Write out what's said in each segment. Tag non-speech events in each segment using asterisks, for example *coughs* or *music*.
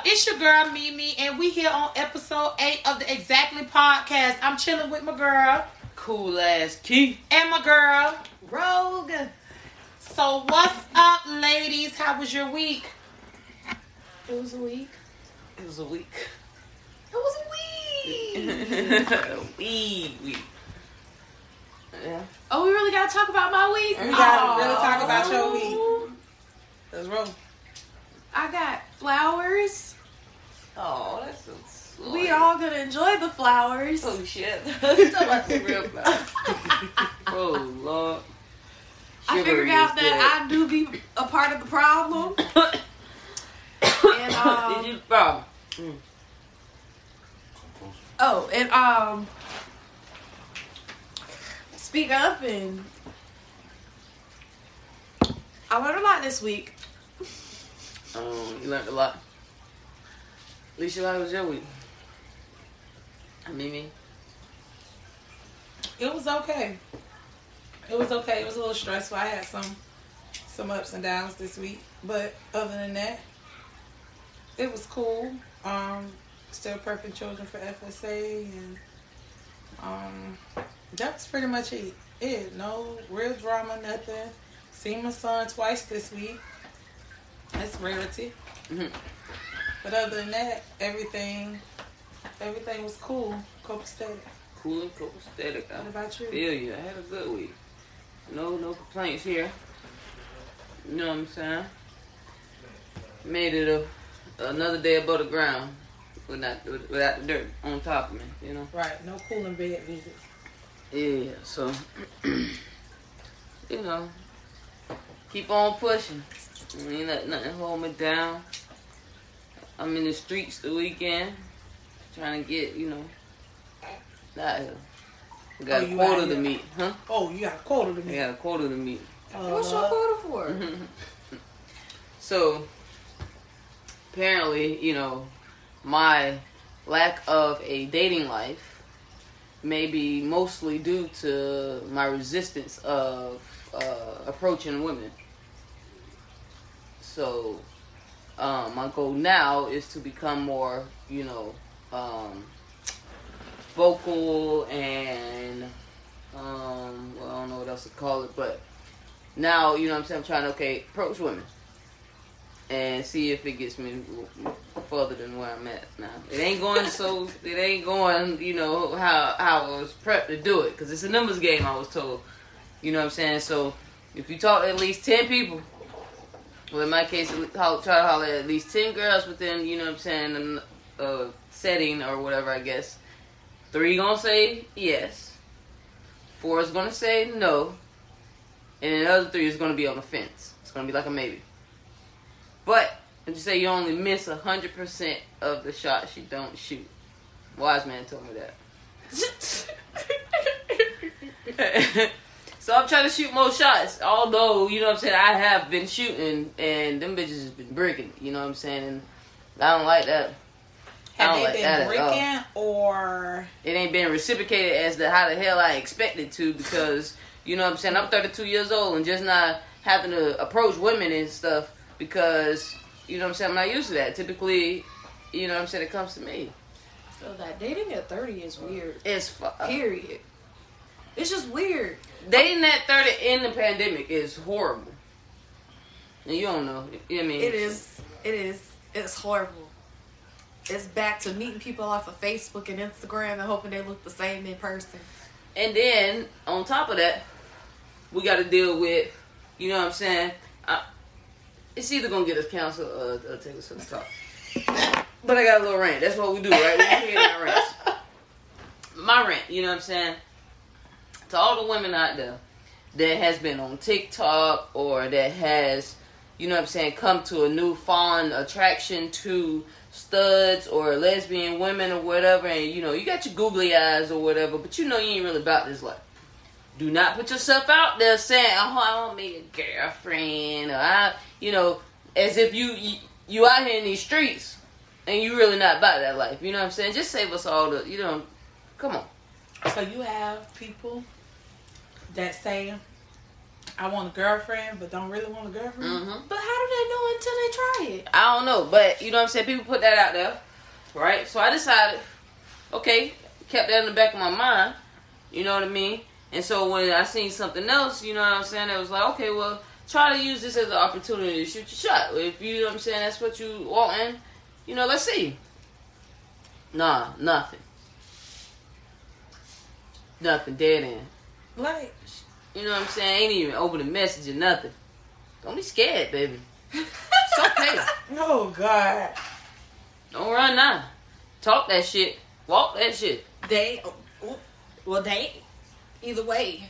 up? It's your girl Mimi, and we here on episode eight of the Exactly Podcast. I'm chilling with my girl Cool ass Keith. and my girl. Rogue. So what's up, ladies? How was your week? It was a week. It was a week. It was a week. week, week. Yeah. oh, we really gotta talk about my week. We gotta really talk about your week. Let's roll. I got flowers. Oh, that's so sweet. We all gonna enjoy the flowers. Oh shit. Talk about some real *laughs* flowers. oh lord. I figured out that I do be a part of the problem. *coughs* And um, Did you problem? oh, and um, speak up and I learned a lot this week. Um, you learned a lot. Alicia, how was your week? I mean. It was okay. It was okay. It was a little stressful. I had some some ups and downs this week, but other than that, it was cool. Um, still prepping children for FSA, and um, that was pretty much it. It no real drama, nothing. Seen my son twice this week. That's rarity. Mhm. But other than that, everything everything was cool. Copacetic. Cool and copacetic. What about you? feel you. I had a good week. No, no complaints here. You know what I'm saying? Made it a, another day above the ground without without the dirt on top of me. You know. Right, no cooling bed visits. Yeah. So, *clears throat* you know, keep on pushing. Ain't let nothing hold me down. I'm in the streets the weekend, trying to get you know out here. We got Oh, a you quota out to here. meet, huh? Oh, you got a quota to We meet. got a quota to meet. Uh, What's your quota for? *laughs* So apparently, you know, my lack of a dating life may be mostly due to my resistance of uh, approaching women. So um, my goal now is to become more, you know, um, vocal and um, well, I don't know what else to call it, but now you know what I'm saying. I'm trying to okay approach women and see if it gets me further than where I'm at now. It ain't going so. It ain't going. You know how how I was prepped to do it because it's a numbers game. I was told. You know what I'm saying. So if you talk to at least ten people, well in my case, I'll try to holler at least ten girls within you know what I'm saying a uh, setting or whatever. I guess three gonna say yes. Four is gonna say no. And the other three is gonna be on the fence. It's gonna be like a maybe. But if you say you only miss hundred percent of the shots you don't shoot. Wise man told me that. *laughs* *laughs* so I'm trying to shoot more shots. Although, you know what I'm saying, I have been shooting and them bitches has been breaking. You know what I'm saying? And I don't like that. Have they like been at breaking or it ain't been reciprocated as to how the hell I expected to because you know what I'm saying I'm 32 years old and just not having to approach women and stuff because you know what I'm saying I'm not used to that. Typically, you know what I'm saying it comes to me. So that dating at 30 is weird. It's fu- Period. It's just weird. dating that 30 in the pandemic is horrible. And you don't know. You know I mean? It is. It is. It's horrible. It's back to meeting people off of Facebook and Instagram and hoping they look the same in person. And then on top of that, we got to deal with, you know what I'm saying? I, it's either gonna get us canceled or, or take us to the top. But I got a little rant. That's what we do, right? We hear our rants. *laughs* My rant, you know what I'm saying? To all the women out there that has been on TikTok or that has, you know what I'm saying, come to a newfound attraction to studs or lesbian women or whatever, and you know, you got your googly eyes or whatever, but you know you ain't really about this life. Do not put yourself out there saying, "Oh, I want me a girlfriend," or I, you know, as if you you, you out here in these streets and you really not about that life. You know what I'm saying? Just save us all the, you know, come on. so you have people that say I want a girlfriend, but don't really want a girlfriend. Mm-hmm. But how do they know until they try it? I don't know, but you know what I'm saying. People put that out there, right? So I decided, okay, kept that in the back of my mind. You know what I mean? And so when I seen something else, you know what I'm saying, it was like, okay, well, try to use this as an opportunity to shoot your shot. If you know what I'm saying, that's what you want, and you know, let's see. Nah, nothing. Nothing, dead end. Like, You know what I'm saying? Ain't even open a message or nothing. Don't be scared, baby. It's okay. *laughs* oh God. Don't run now. Talk that shit. Walk that shit. They, well, they, either way.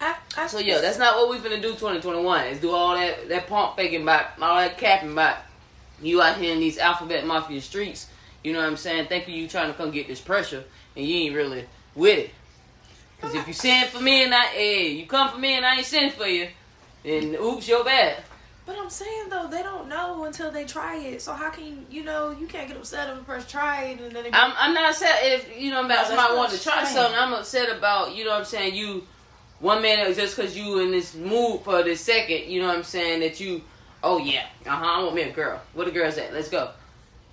I, I So yeah, that's not what we finna do 2021. Is do all that that pump faking by all that capping by you out here in these alphabet mafia streets. You know what I'm saying? Thinking you trying to come get this pressure and you ain't really with it. Cause if you send for me and I, hey, you come for me and I ain't sending for you, then oops, you're bad. But I'm saying though, they don't know until they try it. So how can you, you know, you can't get upset if a person try it and then. I'm, I'm not upset if you know about No, somebody wanting to try saying. something. I'm upset about you know what I'm saying. You one minute just because you in this mood for this second, you know what I'm saying that you. Oh yeah, uh huh. I want me a girl. Where the girls at? Let's go.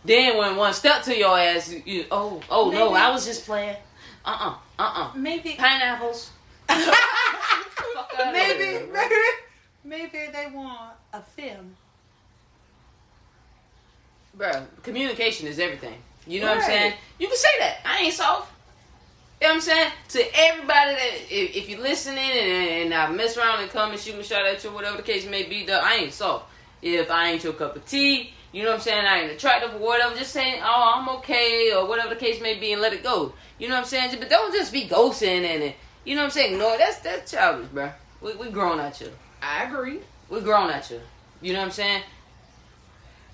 Then when one step to your ass, you, you oh oh no, I was just playing. Uh uh-uh, uh uh maybe. pineapples. *laughs* Maybe, maybe, maybe they want a film. Bro, communication is everything. You know what I'm saying? You can say that. I ain't soft. You know what I'm saying? To everybody that, if, if you're listening and, and I mess around and come and shoot me shot at you, whatever the case may be, though, I ain't soft. If I ain't your cup of tea, you know what I'm saying? I ain't attractive or whatever, just saying, oh, I'm okay, or whatever the case may be, and let it go. You know what I'm saying? But don't just be ghosting and, and you know what I'm saying? No, that's that's childish, bro. We, we grown at you. I agree. We grown at you. You know what I'm saying?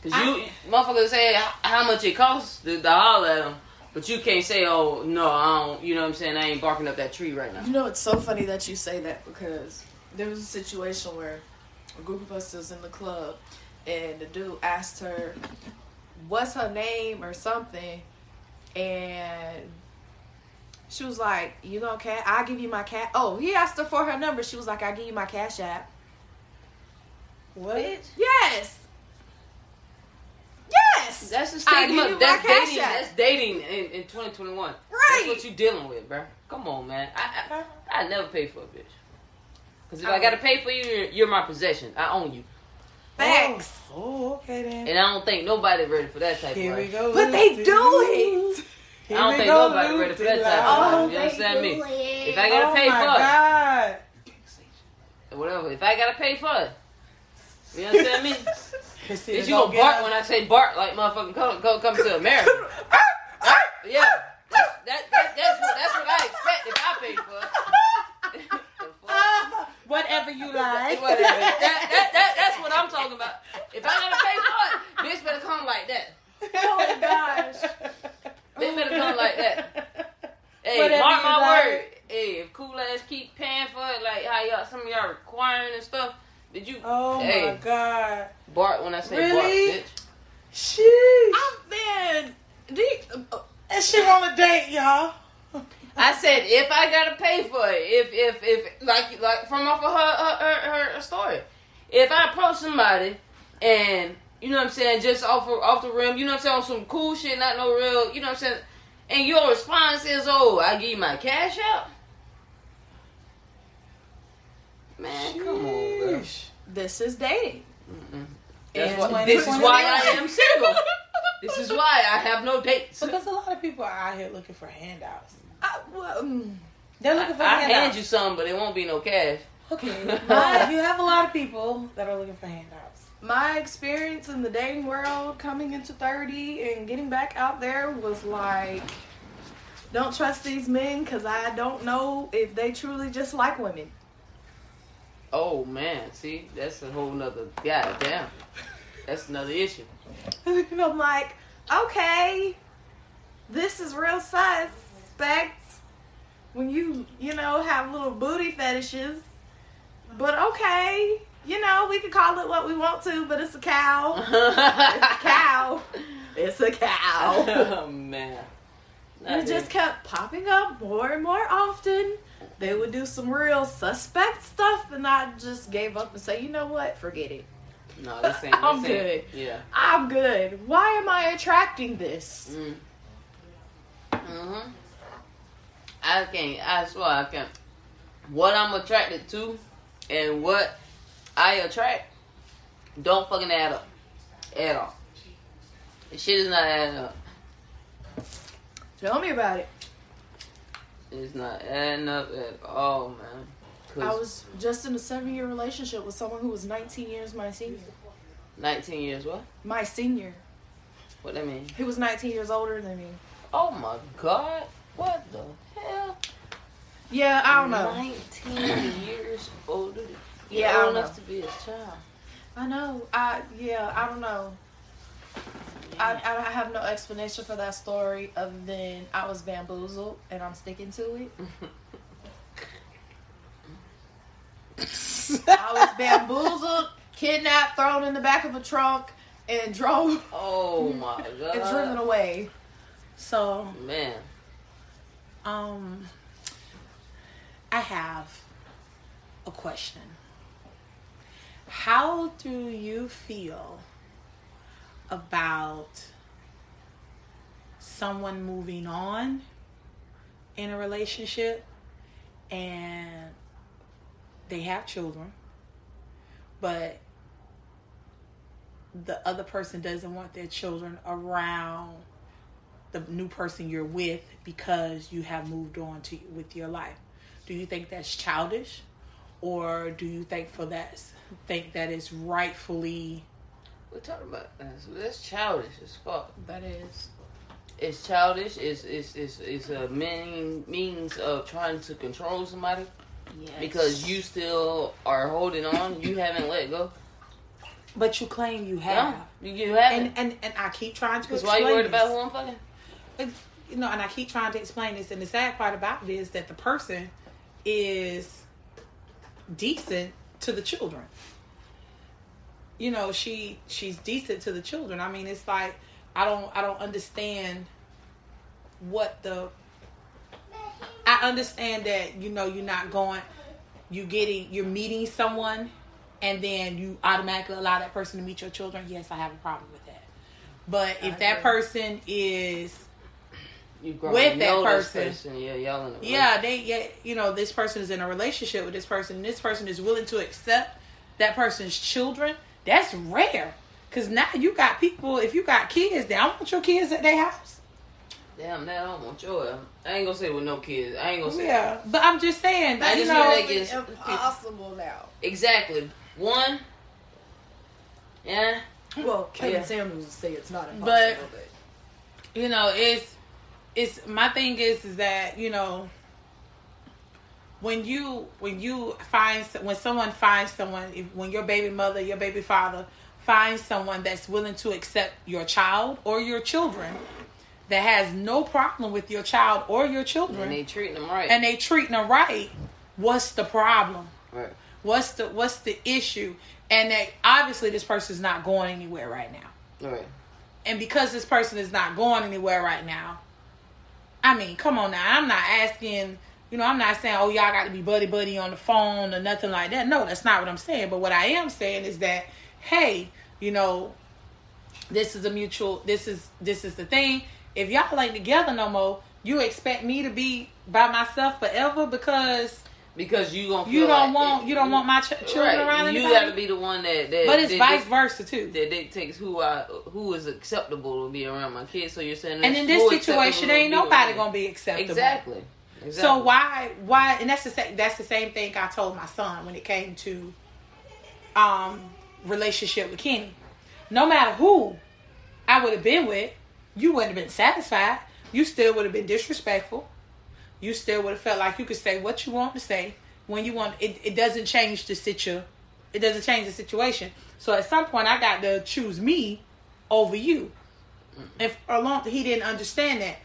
Cause you I- motherfuckers say how, how much it costs to, to holler at them, but you can't say, oh no, I don't. You know what I'm saying? I ain't barking up that tree right now. You know, it's so funny that you say that because there was a situation where a group of us was in the club and the dude asked her, What's her name or something? And she was like, You gonna cat? I'll give you my cat. Oh, he asked her for her number. She was like, I'll give you my cash app. What? Yes. Yes. That's the I stigma. That's dating. app. That's dating in, in 2021. That's what you dealing with, bro. Come on, man. I I, uh-huh. I never pay for a bitch. Cause if I Oh. gotta pay for you, you're, you're my possession. I own you, Facts. Oh, oh, okay then. and I don't think nobody ready for that type Here of we go. But they Lucy. do it. Here I don't think go, nobody ready for that Lucy. type of Oh, life. You oh, understand me? If I gotta oh pay my for it. God. whatever. If I gotta pay for it, you understand me? *laughs* Christina Is you gonna bark us- when I say bark like motherfucking come, come, come to America? *laughs* Ah, ah. yeah, that's, that, that, that's what that's what I expect if I pay for it. *laughs* Whatever you like. Whatever. That, *laughs* that, that, that's what I'm talking about. If I gotta pay for it, bitch better come like that. Oh my gosh. *laughs* Bitch better come like that. Hey, Whatever mark my like. word. Hey, if cool ass keep paying for it, like how y'all some of y'all requiring and stuff, did you Oh hey, my God. bark when I say Really? bark, bitch? Sheesh. I've been. You, uh, And she on a date, y'all. I said if I gotta pay for it, if if if like like from off of her her, her, her story, if I approach somebody and you know what I'm saying, just off of, off the rim, you know what I'm saying, on some cool shit, not no real, you know what I'm saying, and your response is, oh, I give you my Cash App. Man, come on. This is dating. Mm-mm. That's why, this is why I am single. *laughs* this is why I have no dates. Because a lot of people are out here looking for handouts. I, well, mm, They're looking for I hand you some, but it won't be no cash. Okay, *laughs* but you have a lot of people that are looking for handouts. my experience in the dating world coming into 30 and getting back out there was like don't trust these men because i don't know if they truly just like women Oh man, see, that's a whole nother god damn. That's another issue. *laughs* and i'm like okay this is real suspect when you you know have little booty fetishes but okay you know we can call it what we want to but it's a cow *laughs* it's a cow it's a cow *laughs* oh man. It just kept popping up more and more often. They would do some real suspect stuff, and I just gave up and say, you know what, forget it. No, this ain't. *laughs* I'm ain't- good. Yeah. I'm good. Why am I attracting this? Mm. Mhm. I can't. I swear I can't. What I'm attracted to, and what I attract, don't fucking add up, at all. The shit is not adding up. Tell me about it. It's not adding up at all, man. I was just in a seven year relationship with someone who was 19 years my senior. 19 years. What? My senior. What that mean? He was 19 years older than me. Oh my god! What the hell? Yeah, I don't know. 19 years older. than- Yeah, I don't old enough know. to be his child. I know. I yeah, I don't know. I, I have no explanation for that story other than I was bamboozled and I'm sticking to it. I was *laughs* bamboozled, kidnapped, thrown in the back of a trunk, and drove Oh my god! *laughs* and driven away. So, Man. Um, I have a question. How do you feel about someone moving on in a relationship and they have children, but the other person doesn't want their children around the new person you're with because you have moved on to with your life. Do you think that's childish, or do you think for that think that it's rightfully? We're talking about that's, that's childish as fuck. That is. It's childish. It's it's it's, it's a mean means of trying to control somebody Yes. because you still are holding on. You haven't let go. But you claim you have, No, you you haven't. and and and I keep trying to Because explain. why you worried this. about who I'm fucking? You know, and I keep trying to explain this. And the sad part about it is that the person is decent to the children. You know, she she's decent to the children. I mean, it's like I don't I don't understand what the I understand that you know you're not going you getting you're meeting someone and then you automatically allow that person to meet your children. Yes, I have a problem with that. But if that person is You grown With that know this person. Yeah, y'all in a yeah, they yeah, you know, this person is in a relationship with this person, and this person is willing to accept that person's children. That's rare. Cause now you got people. If you got kids, they don't want your kids at their house. Damn, that I don't want your. I ain't gonna say with no kids. I ain't gonna say Yeah, but I'm just saying. I you just know, know that gets- impossible now. exactly one. Yeah, Well, Kevin Yeah. Samuels would say it's not impossible, But- but, you know, it's it's my thing is is that you know when you when you find when someone finds someone if, when your baby mother your baby father finds someone that's willing to accept your child or your children that has no problem with your child or your children and they treating them right. and they treating them right what's the problem right. what's the what's the issue and that obviously this person's not going anywhere right now Right. and because this person is not going anywhere right now, I mean, come on now. I'm not asking, you know, I'm not saying, oh, y'all got to be buddy buddy on the phone or nothing like that. No, that's not what I'm saying. But what I am saying is that, hey, you know, this is a mutual. This is this is the thing. If y'all ain't together no more, you expect me to be by myself forever because Because you gonna you don't like want it- you don't want my ch- children right. around You got to be the one that. that but it's that, vice versa too. that dictates who I who is acceptable to be around my kids. So you're saying And in this situation, ain't nobody gonna be acceptable. exactly. exactly. So why why and that's the same that's the same thing I told my son when it came to um relationship with Kenny. No matter who I would have been with, you wouldn't have been satisfied. You still would have been disrespectful. You still would have felt like you could say what you want to say when you want it, it doesn't change the situ it doesn't change the situation. So at some point I got to choose me over you. If along he didn't understand that.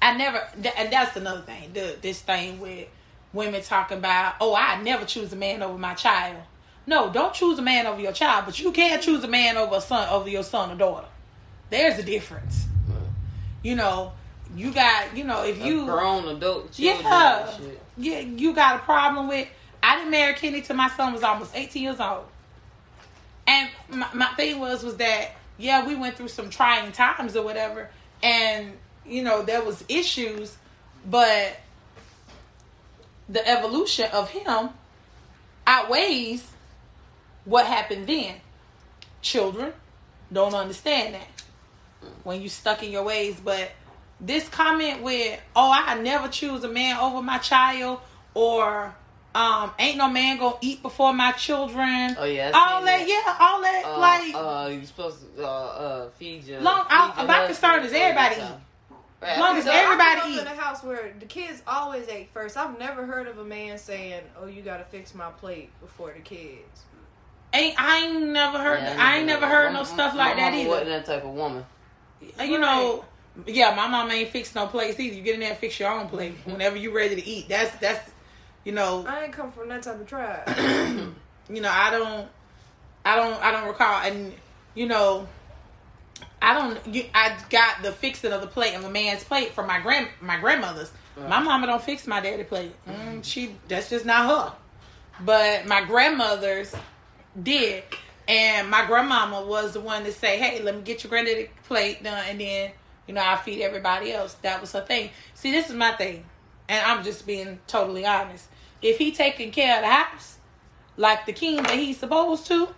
I never, th- and that's another thing. The, this thing with women talking about, oh, I never choose a man over my child. No, don't choose a man over your child, but you can't choose a man over a son over your son or daughter. There's a difference. You know, you got you know if A you grown adult children Yeah. yeah, you got a problem with. I didn't marry Kenny till my son was almost 18 years old. And my, my thing was was that yeah, we went through some trying times or whatever, and you know there was issues, but the evolution of him outweighs what happened then. Children don't understand that when you stuck in your ways, but this comment with oh I never choose a man over my child or um ain't no man gonna eat before my children. Oh yeah, I all seen that, yeah, all that Uh, like uh, you supposed to uh, uh, feed your. Long- feed I- your my husband concern is everybody eat. Right, Long as think So I everybody grew up eat. in a house where the kids always ate first. I've never heard of a man saying, "Oh, you got to fix my plate before the kids." ain't I ain't never heard Yeah, I ain't never heard my- no stuff my like that either. Wasn't that type of woman? you know, yeah, my mom ain't fix no plates either. You get in there and fix your own plate whenever you ready to eat. That's that's you know. I ain't come from that type of tribe. *clears throat* you know i don't i don't i don't recall. And you know i don't you, i got the fixing of the plate of a man's plate from my grand my grandmother's. My mama don't fix my daddy plate. Mm, she that's just not her. But my grandmother's did. And my grandmama was the one to say hey let me get your granddaddy plate done and then you know i feed everybody else that was her thing see this is my thing and i'm just being totally honest if he taking care of the house like the king that he's supposed to,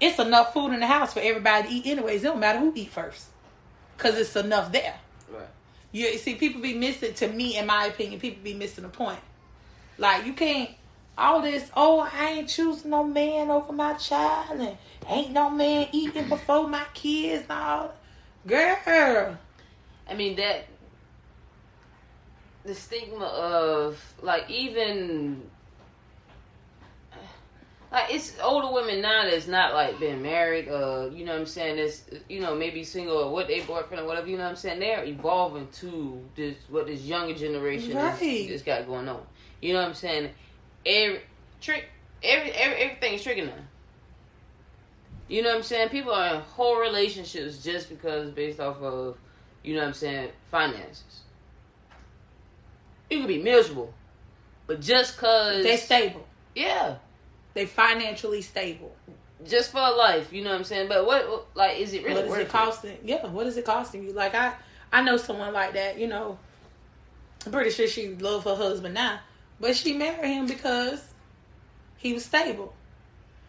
it's enough food in the house for everybody to eat anyways. It don't matter who eat first. Cause it's enough there. Right. You see, people be missing to me, in my opinion, people be missing the point. Like you can't all this, oh, I ain't choosing no man over my child and ain't no man eating before my kids and all Girl. I mean that the stigma of like even like it's older women now that's not like been married, uh, you know what I'm saying, that's you know, maybe single or what they boyfriend or whatever, you know what I'm saying? They're evolving to this what this younger generation Right. is got going on. You know what I'm saying? Every trick every, every everything's tricking them. You know what I'm saying? People are in whole relationships just because based off of, you know what I'm saying, finances. You could be miserable, but just cause they're stable. yeah, They financially stable. just for life. You know what I'm saying? But what, like, is it really what is worth it costing? Yeah, what is it costing you? Like I, I know someone like that. You know, I'm pretty sure she love her husband now, but she married him because he was stable.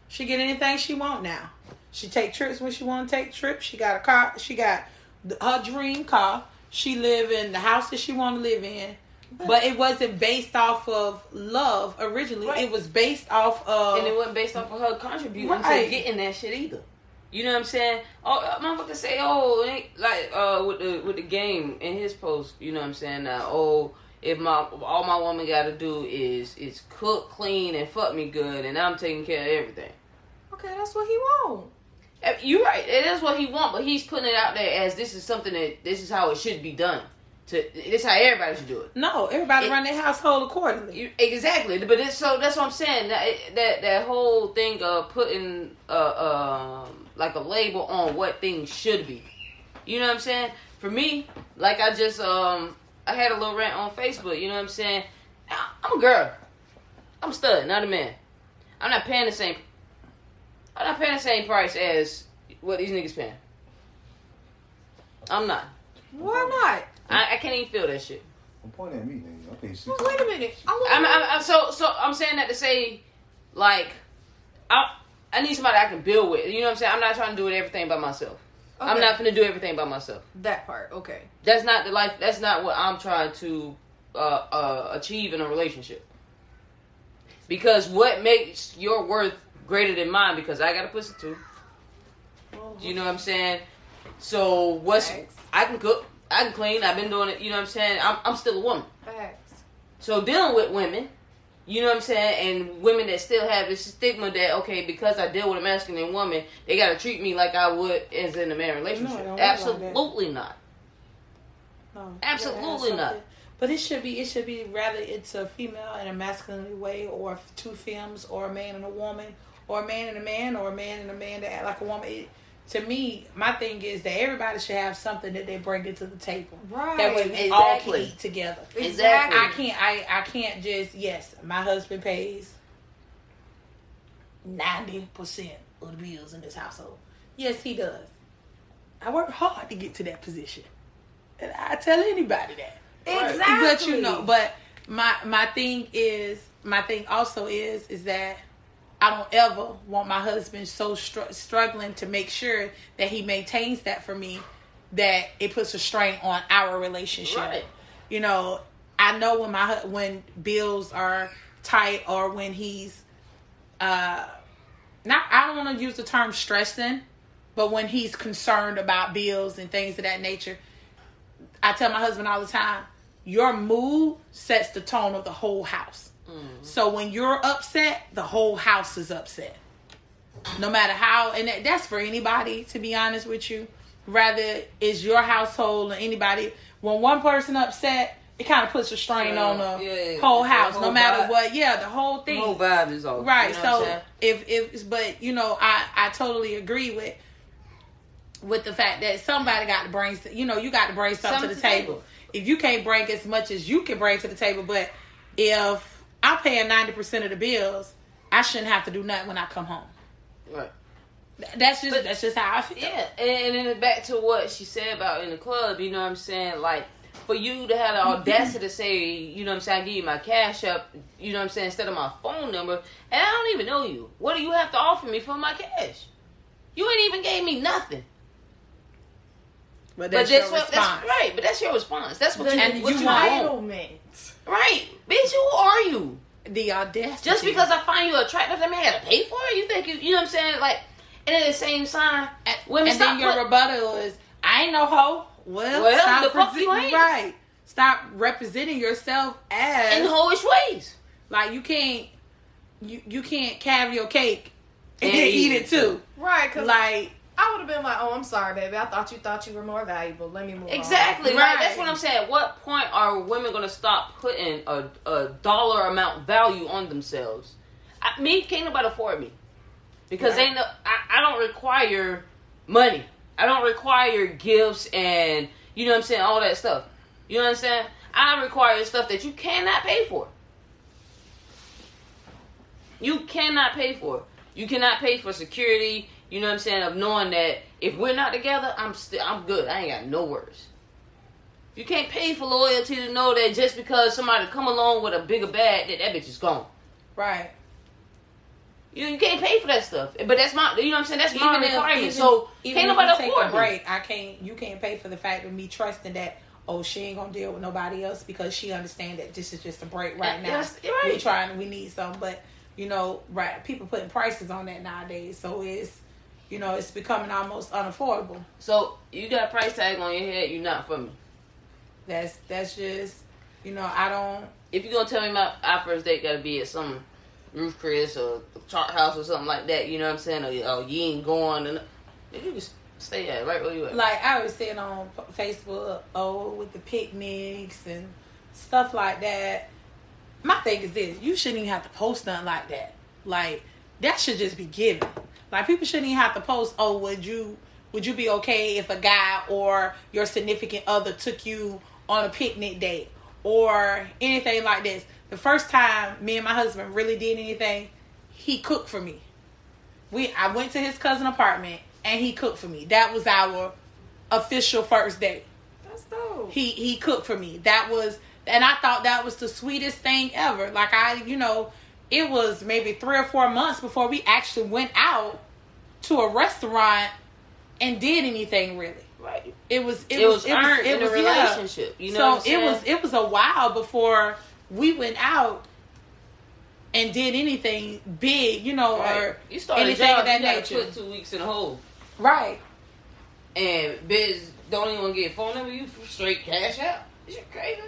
She get anything she want now. She take trips when she want to take trips. She got a car. She got her dream car. She live in the house that she want to live in. But it wasn't based off of love originally. Right. It was based off of and it wasn't based off of her contributing Right. to getting that shit either. You know what I'm saying? Oh, uh, motherfucker say, oh, like uh with the with the game in his post. You know what I'm saying? Now, oh, if my all my woman got to do is is cook, clean, and fuck me good, and I'm taking care of everything. okay, that's what he want. Uh, You're right. It is what he want, but he's putting it out there as this is something that this is how it should be done. To this is how everybody should do it. no. Everybody It- run their household accordingly. You, exactly, but it's, so that's what I'm saying. That that that whole thing of putting uh um like a label on what things should be. You know what I'm saying? For me, like I just um I had a little rant on Facebook. You know what I'm saying? I'm a girl. I'm a stud, not a man. I'm not paying the same. I'm not paying the same price as what these niggas paying. I'm not. Why not? I, I can't even feel that shit. Don't point at me, nigga. I pay six. Well, wait a minute. I want I'm, I'm, I'm so so I'm saying that to say, like, I I need somebody I can build with. You know what I'm saying? I'm not trying to do everything by myself. I'm not gonna do everything by myself. that part. Okay. That's not the life. That's not what I'm trying to uh, uh, achieve in a relationship. Because what makes your worth greater than mine? Because I got a pussy too. You know what I'm saying? So what's Facts. I can cook, I can clean. I've been doing it. You know what I'm saying? I'm I'm still a woman. Facts. So dealing with women, you know what I'm saying, and women that still have this stigma that okay, because I deal with a masculine woman, they gotta treat me like I would as in a man relationship. No, it like. Absolutely not. No, Absolutely you gotta have not. But it should be it should be rather it's a female in a masculine way, or two femmes, or a man and a woman, or a man and a man, or a man and a man that act like a woman. It, to me, my thing is that everybody should have something that they bring into the table. Right. That way we all can eat together. Exactly. I can't. I I can't just. Yes, my husband pays ninety percent of the bills in this household. Yes, he does. I work hard to get to that position, and I tell anybody that. Exactly. But you know, but my my thing is my thing also is is that I don't ever want my husband so str- struggling to make sure that he maintains that for me that it puts a strain on our relationship. Right. You know, I know when my when bills are tight or when he's uh not I don't want to use the term stressing, but when he's concerned about bills and things of that nature, I tell my husband all the time, your mood sets the tone of the whole house. Mm. So when you're upset, the whole house is upset. No matter how, and that, that's for anybody, to be honest with you. Rather, is your household or anybody, when one person upset, it kind of puts a strain Yeah, on the yeah, whole the house, no matter vibe. what. Yeah, the whole thing. whole vibe is off. Right. You know so if if but you know I I totally agree with with the fact that somebody got to bring you know you got to bring something, Something to the to the table. table. If you can't bring as much as you can bring to the table, but if I'm paying ninety percent of the bills, I shouldn't have to do nothing when I come home. Right. That's just But- that's just how I feel. Yeah, and, and then back to what she said about in the club, you know what I'm saying? Like, for you to have the audacity to say, you know what I'm saying, I give you my Cash App, you know what I'm saying, instead of my phone number, and I don't even know you. What do you have to offer me for my cash? You ain't even gave me nothing. But But that's, that's your what, response. that's right. But that's your response. That's what The you, And what you you want- want. entitlement. Right, bitch. Who are you? The audacity. Just because I find you attractive, that mean I gotta pay for it? You think you, you know what I'm saying? Like, and at the same time, and, women and stop then your put- rebuttal is, I ain't no hoe. Well, Well, stop the fuck you ain't. right. Stop representing yourself as in hoish ways. Like you can't you you can't have your cake and, And *laughs* eat it too. Right, because Like I would have been like, oh, I'm sorry, baby. I thought you thought you were more valuable. Let me move on. Exactly right. Right. That's what I'm saying. At what point are women going to stop putting a, a dollar amount value on themselves? I, me, can't nobody afford me because Right. ain't no, I, I don't require money. I don't require gifts and you know what I'm saying all that stuff. You know what I'm saying? I require stuff that you cannot pay for. You cannot pay for. You cannot pay for security. You know what I'm saying? Of knowing that if we're not together, I'm still I'm good. I ain't got no worries. You can't pay for loyalty to know that just because somebody come along with a bigger bag that that bitch is gone. right. You, you can't pay for that stuff. But that's my you know what I'm saying? That's my if- requirement. so even can't if nobody take afford a me. break, I can't you can't pay for the fact of me trusting that oh she ain't gonna deal with nobody else because she understand that this is just a break right now. Yes, right. We trying we need some but you know, right people putting prices on that nowadays. So it's you know, it's becoming almost unaffordable. So you got a price tag on your head, you're not for me. That's that's just you know, I don't If you're gonna tell me my our first date gotta be at some Ruth Chris or Chart House or something like that, you know what I'm saying? Or, or you ain't going and you just stay at right where you at. like I was saying on Facebook, oh, with the picnics and stuff like that. My thing is this: you shouldn't even have to post nothing like that. Like that should just be given. Like people shouldn't even have to post. Oh, would you would you be okay if a guy or your significant other took you on a picnic date or anything like this? The first time me and my husband really did anything, he cooked for me we I went to his cousin apartment and he cooked for me. That was our official first date. That's dope. He he cooked for me. That was and I thought that was the sweetest thing ever. Like I, you know, it was maybe 3 or 4 months before we actually went out to a restaurant and did anything really. right. It was it, It, was, was earned in a yeah. relationship. You know so it was it was a while before we went out and did anything big, you know, Right. or you start a anything job, of that you nature. put two weeks in a hole. Right. And biz don't even get a phone number, you straight cash out. Is you crazy?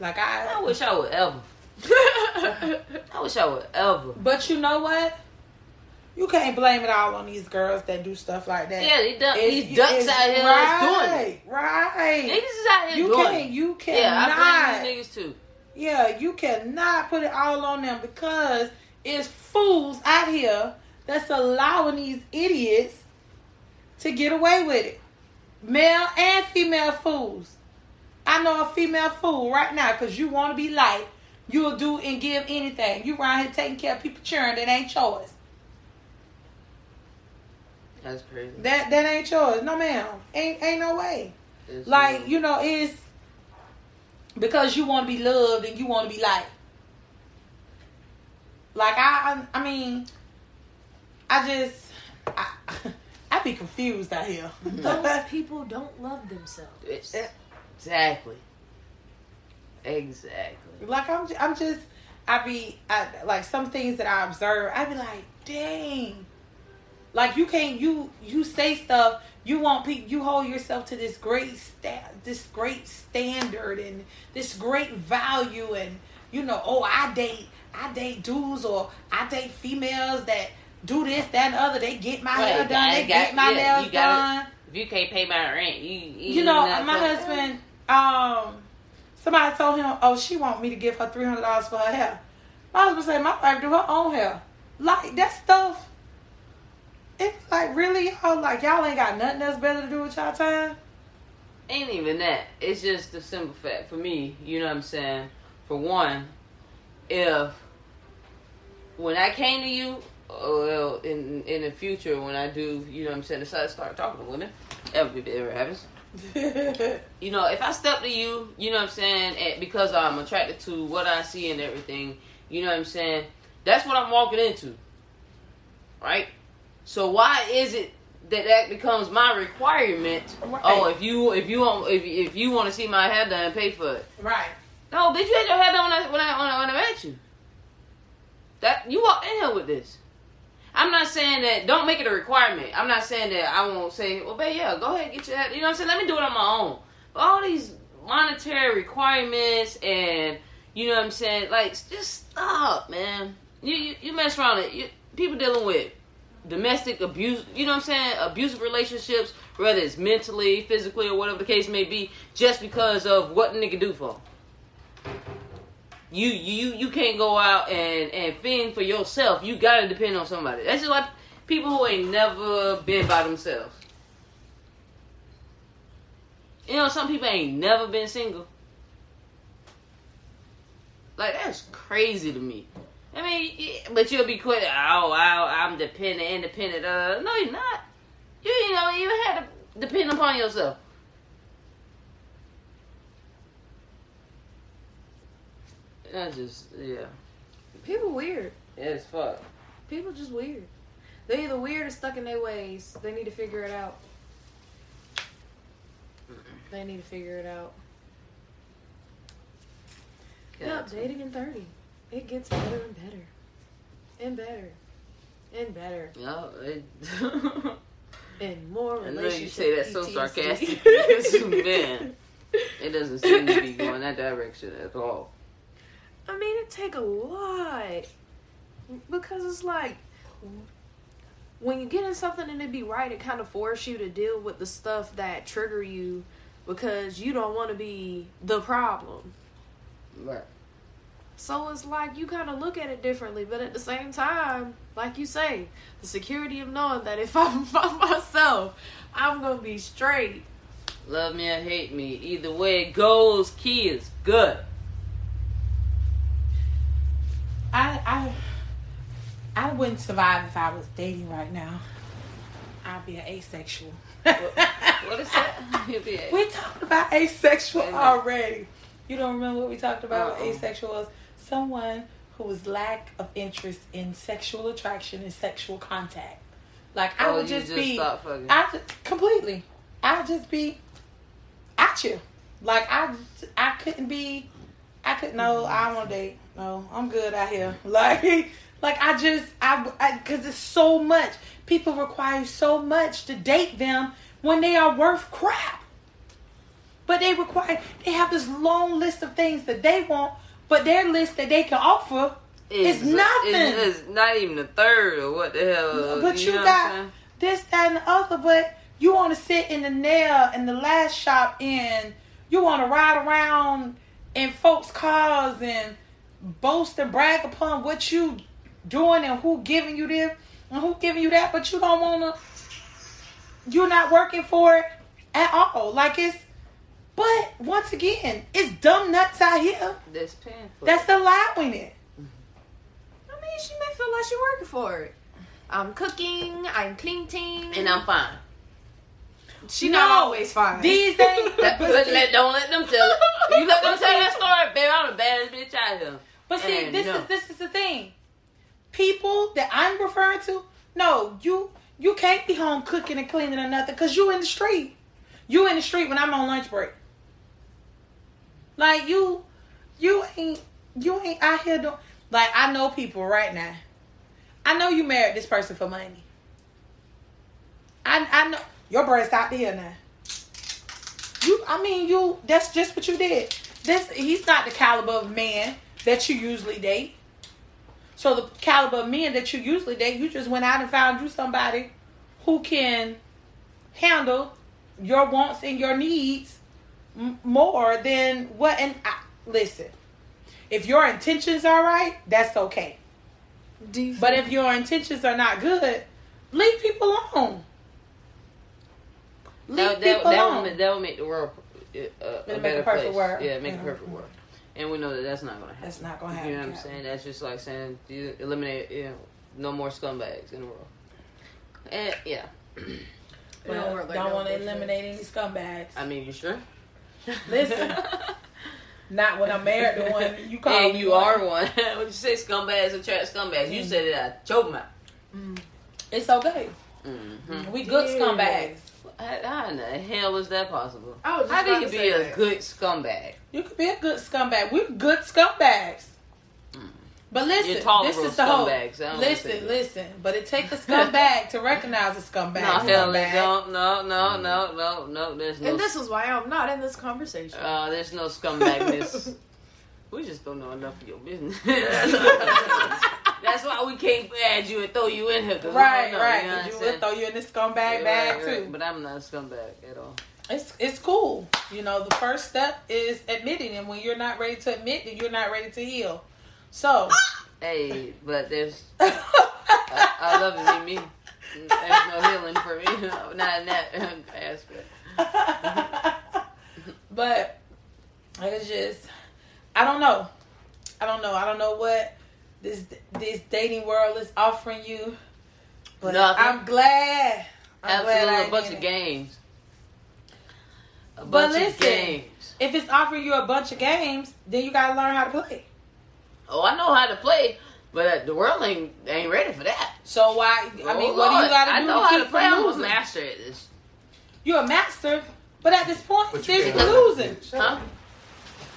Like I I, wish I would ever. *laughs* I wish I would ever. but you know what? You can't blame it all on these girls that do stuff like that. Yeah, they It's- these ducks out here right, doing it. Right. Niggas is out here You doing can't. it. You Yeah, I blame these niggas too. yeah, you cannot put it all on them because it's fools out here that's allowing these idiots to get away with it. Male and female fools. I know a female fool right now because you want to be light. You'll do and give anything. You around here taking care of people churn that ain't yours. That's crazy. That that ain't yours. No ma'am. Ain't ain't no way. It's Like, real. you know, it's because you want to be loved and you want to be liked. Like I I mean I just I *laughs* I be confused out here. Those *laughs* people don't love themselves. It's- exactly. Exactly. Like I'm I'm just I be I, like some things that I observe I be like dang. Like you can't you you say stuff you want people you hold yourself to this great sta- this great standard and this great value and you know oh I date I date dudes or I date females that do this that and the other. They get my Right, hair done they got- get my yeah, nails done. If you can't pay my rent, you you, you know, my husband, um, somebody told him, oh, she want me to give her three hundred dollars for her hair. My husband said, my wife do her own hair. Like that stuff. It's like really y'all like y'all ain't got nothing else better to do with y'all time. ain't even that. It's just the simple fact for me. You know what I'm saying? For one, if when I came to you, uh, well, in in the future when I do, you know what I'm saying, decide to start talking to women, if it ever happens. *laughs* You know, if I step to you, you know what I'm saying, and because um, I'm attracted to what I see and everything, you know what I'm saying, that's what I'm walking into. Right? So why is it that that becomes my requirement? Right. Oh, if you if you want if if you want to see my hair done, pay for it. right. No, bitch, you had your hair done when I when I when I, when I met you. That you walked in here with this. I'm not saying that. Don't make it a requirement. I'm not saying that I won't say, well, babe, yeah, go ahead, get your. You know what I'm saying? Let me do it on my own. But all these monetary requirements and you know what I'm saying, like, just stop, man. You you, you mess around it. You, people dealing with domestic abuse. You know what I'm saying? Abusive relationships, whether it's mentally, physically, or whatever the case may be, just because of what nigga do for 'em. You you you can't go out and and fend for yourself. You gotta depend on somebody. That's just like people who ain't never been by themselves. You know, some people ain't never been single. Like that's crazy to me. I mean, yeah, but you'll be quick. Oh, I, I'm dependent, independent. Uh, no, you're not. You you know you had to depend upon yourself. I just yeah, People weird. it's fuck. People just weird. They either weird or stuck in their ways. They need to figure it out. They need to figure it out. Yep, dating in 30. It gets better and better. And better. And better. No, it, *laughs* And more I know you say that so PTSD. sarcastically, *laughs* man. It doesn't seem to be going that direction at all. I mean, it take a lot because it's like when you get in something and it be right, it kind of force you to deal with the stuff that trigger you because you don't want to be the problem. Right. So it's like you kind of look at it differently, but at the same time, like you say, the security of knowing that if *laughs* I'm by myself, I'm gonna be straight. Love me or hate me, either way it goes, key is good. I I I wouldn't survive if I was dating right now. I'd be an asexual. What is that? *laughs* You'll be a- We talked about asexual already. You don't remember what we talked about? Uh-uh. Asexual was someone who was lack of interest in sexual attraction and sexual contact. Like I Oh, would you just, just be, stop fucking. I just completely. I'd just be at you. Like I, I couldn't be. I couldn't know I want to date. No, I'm good out here. *laughs* Like, like I just I because it's so much. People require so much to date them when they are worth crap. But they require. They have this long list of things that they want, but their list that they can offer is nothing. It's, it's not even a third or what the hell. But you, know got this, that, and the other. But you want to sit in the nail in the last shop and you want to ride around in folks' cars and boast and brag upon what you doing and who giving you this and who giving you that. But you don't want to. you're not working for it at all. Like it's, but once again, it's dumb nuts out here That's paying for that's allowing it. I mean, she may feel like she's working for it. I'm cooking. I'm cleaning. And I'm fine. She No, not always fine. These days, That- but, but let, don't let them tell it. You let them tell that story, baby. I'm the baddest bitch out here. but see, And this no. is this is the thing. People that I'm referring to, no, you you can't be home cooking and cleaning or nothing because you in the street. You in the street when I'm on lunch break. Like you, you ain't you ain't out here doing. Like I know people right now. I know you married this person for money. I I know your breast out there now. You, I mean, you. That's just what you did. This he's not the caliber of man that you usually date. So the caliber of men that you usually date, you just went out and found you somebody who can handle your wants and your needs m- more than what. And I, listen, if your intentions are right, that's okay. But if your intentions are not good, leave people alone. Leave That, that, people that, alone. would, that would make the world uh, a It'll make better a perfect place. world. Yeah, make Mhm. a perfect world. And we know that that's not going to happen. That's not gonna happen. You know what I'm saying? That's just like saying you eliminate, you know, no more scumbags in the world. And yeah, We don't Well, like don't that want to eliminate any scumbags. I mean, you sure? Listen, *laughs* not when I'm married to one. You call and me you one. are one. *laughs* what you say, scumbags attract scumbags? You Mm. said it out your mouth. It's okay. Mm-hmm. We good Yeah. scumbags. How, how in the hell is that possible? I was just How do you be say a that. good scumbag? You could be a good scumbag. We're good scumbags. But listen, this is the whole. scumbags. I Listen, listen. But it takes a *laughs* scumbag to recognize a scumbag. No, hell, scumbag. don't. No, no, no, no, no. There's no. And this is why I'm not in this conversation. Uh, there's no scumbagness. *laughs* we just don't know enough of your business. *laughs* That's why we can't add you and throw you in here. Right, know, right. You know what 'cause I'm you would throw you in this scumbag Yeah, bag right, too. right. But I'm not a scumbag at all. It's it's cool. You know, the first step is admitting, and when you're not ready to admit, then you're not ready to heal. So, Hey, but there's. *laughs* I, I love it me. me. There's no healing for me. *laughs* Not in that aspect. *laughs* but it's just, I don't know. I don't know. I don't know what this this dating world is offering you. But Nothing. I'm glad. I'm glad Absolutely, a bunch of it. games. A But bunch of listen. games. If it's offering you a bunch of games, then you gotta learn how to play. Oh, I know how to play, but uh, the world ain't ain't ready for that. So why? I mean, Oh, what do you Lord. gotta do? I do know to how to play. I'm a master at this. You're a master, but at this point, But still you you're losing. Huh?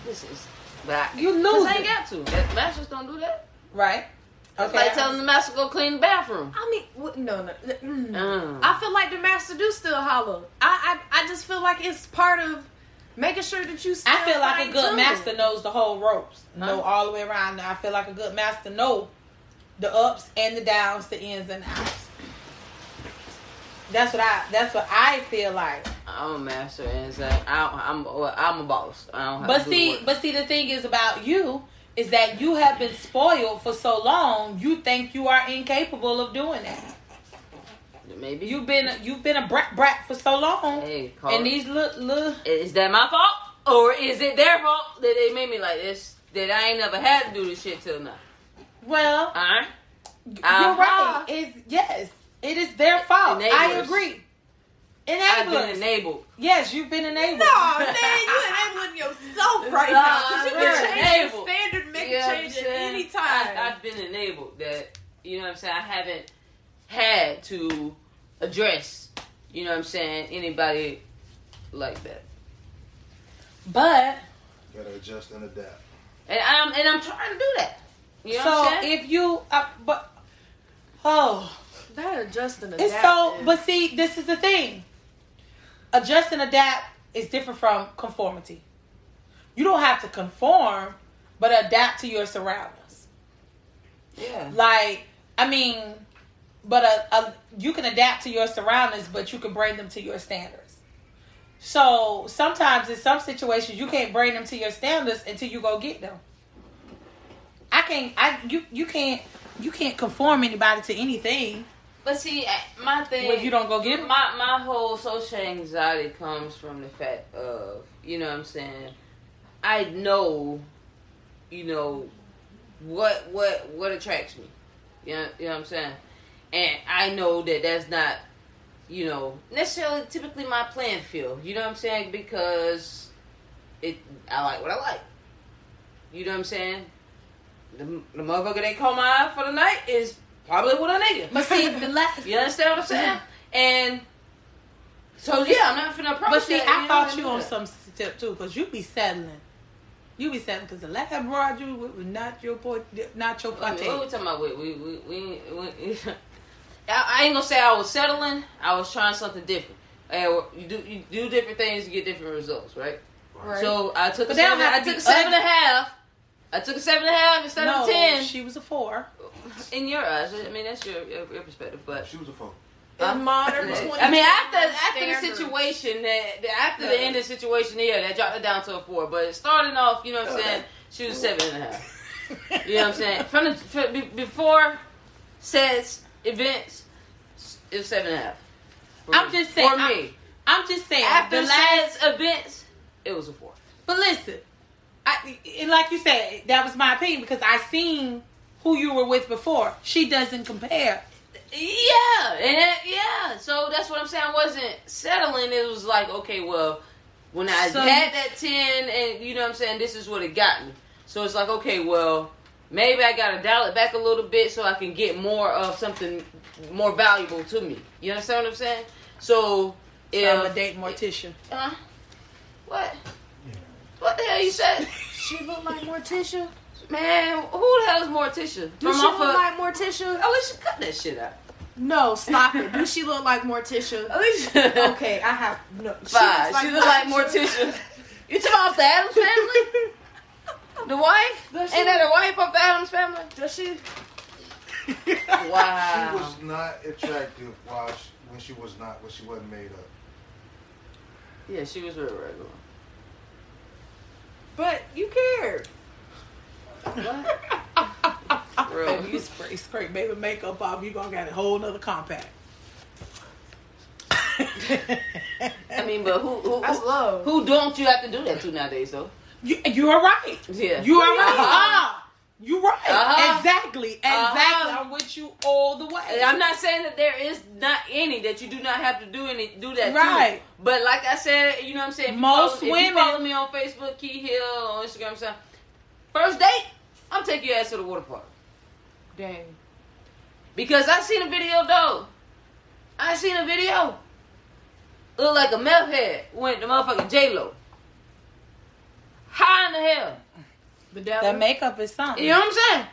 This is. But I, You 'cause losing. I ain't got to. That masters don't do that. Right? It's Okay. like telling the master to go clean the bathroom. I mean, what, no, no. mm. Mm. I feel like the master do still holler. I, I, I just feel like it's part of making sure that you. Still I feel like a good fine-tuned. master knows the whole ropes, know all the way around. I feel like a good master know the ups and the downs, the ins and outs. That's what I. That's what I feel like. I'm a master, and it's like I, I'm I'm a boss. I don't have But to see, work. but see, the thing is about you is that you have been spoiled for so long. You think you are incapable of doing that. maybe You've been you've been a brat brat for so long, Hey, call and these little little. Is that my fault? Or is it their fault that they made me like this? That I ain't never had to do this shit till now. Well, Alright? you're Uh-huh. right. It's yes, it is their fault. I Enablers. agree. I've been enabled. Yes, you've been enabled. No, man, you enabling yourself right now. now. 'cause you can change enabled. your standard, make You a know what I'm change at any time. I've been enabled that, you know what I'm saying? I haven't had to address, you know what I'm saying, anybody like that. But Gotta adjust and adapt. And I'm and I'm trying to do that. You know so what I'm saying? if you, uh, but oh, that adjusting it's so. But see, this is the thing. Adjust and adapt is different from conformity. You don't have to conform, but adapt to your surroundings. yeah. Like, I mean, but a, a, you can adapt to your surroundings, but you can bring them to your standards. So sometimes in some situations you can't bring them to your standards until you go get them. I can't. I you you can't you can't conform anybody to anything. But see, eh, my thing. Well, if you don't go get 'em? my my whole social anxiety comes from the fact of you know what I'm saying. I know, you know, what what what attracts me. You know, you know what I'm saying, and I know that that's not, you know, necessarily typically my playing field. You know what I'm saying because it I like what I like. You know what I'm saying. The, the motherfucker they call my eye for the night is probably with a nigga. But see, the last. *laughs* You understand what I'm saying? And so yeah, I'm not finna approach But see, I thought you on that. some step too, cause you be settling. You be settling, cause the last broad you with was not your boy, not your I mean, what we talking about? We we we, we, we *laughs* I, I ain't gonna say I was settling. I was trying something different. And you do you do different things to get different results, right? Right. So I took a But don't seven. I took a seven and a half. I took a seven and a half instead No, of ten. she was a four. In your eyes, I mean that's your your, your perspective, but She was a phone. In modern I mean, after after the situation that that- after Yeah. the end of the situation, yeah, that dropped it down to a four. But starting off, you know what I'm saying, she was seven and a half. *laughs* You know what I'm saying? From the from, before sets events, it was seven and a half. For I'm just saying, For I- me, I'm just saying. after the last, events, it was a four. but listen, I and like you said, that was my opinion because I seen who you were with before. She doesn't compare. Yeah, and that, yeah. So that's what I'm saying. I wasn't settling. It was like, okay, well, when I So- had that ten, and you know what I'm saying, this is what it got me. So it's like, okay, well, maybe I gotta dial it back a little bit so I can get more of something more valuable to me. You understand what I'm saying? So, So if I'm a date mortician. uh, what? What the hell you said? *laughs* She look like Morticia. Man, who the hell is Morticia? Do she look like Morticia? Alicia, oh, cut that shit out. No, stop it. Do *laughs* she look like Morticia? Oh, Alicia. Okay, I have no. Five. She look like Morticia. *laughs* You talking about the Addams family? *laughs* The wife? Does Ain't that the wife of the Addams family? Does she? Wow. She was not attractive while she, when she was not when she wasn't made up. Yeah, she was real regular. But you cared. Real. Baby, *laughs* you spray scrape baby makeup off, you gonna get a whole nother compact. I mean, but who who That's who, love. who don't you have to do that to nowadays though? you, you are right. Yeah. You are right. Uh-huh. Ah, you right. Uh-huh. Exactly. Exactly. Uh-huh. I'm with you all the way. And I'm not saying that there is not any that you do not have to do any do that Right. to. But like I said, you know what I'm saying. If you Most follow, if you women- follow me on Facebook, Key Hill on Instagram, something. First date, I'm taking your ass to the water park. Dang. Because I seen a video though. I seen a video. Look like a meth head went to motherfucking J Lo. How in the hell? The devil. that makeup is something. You know what I'm saying?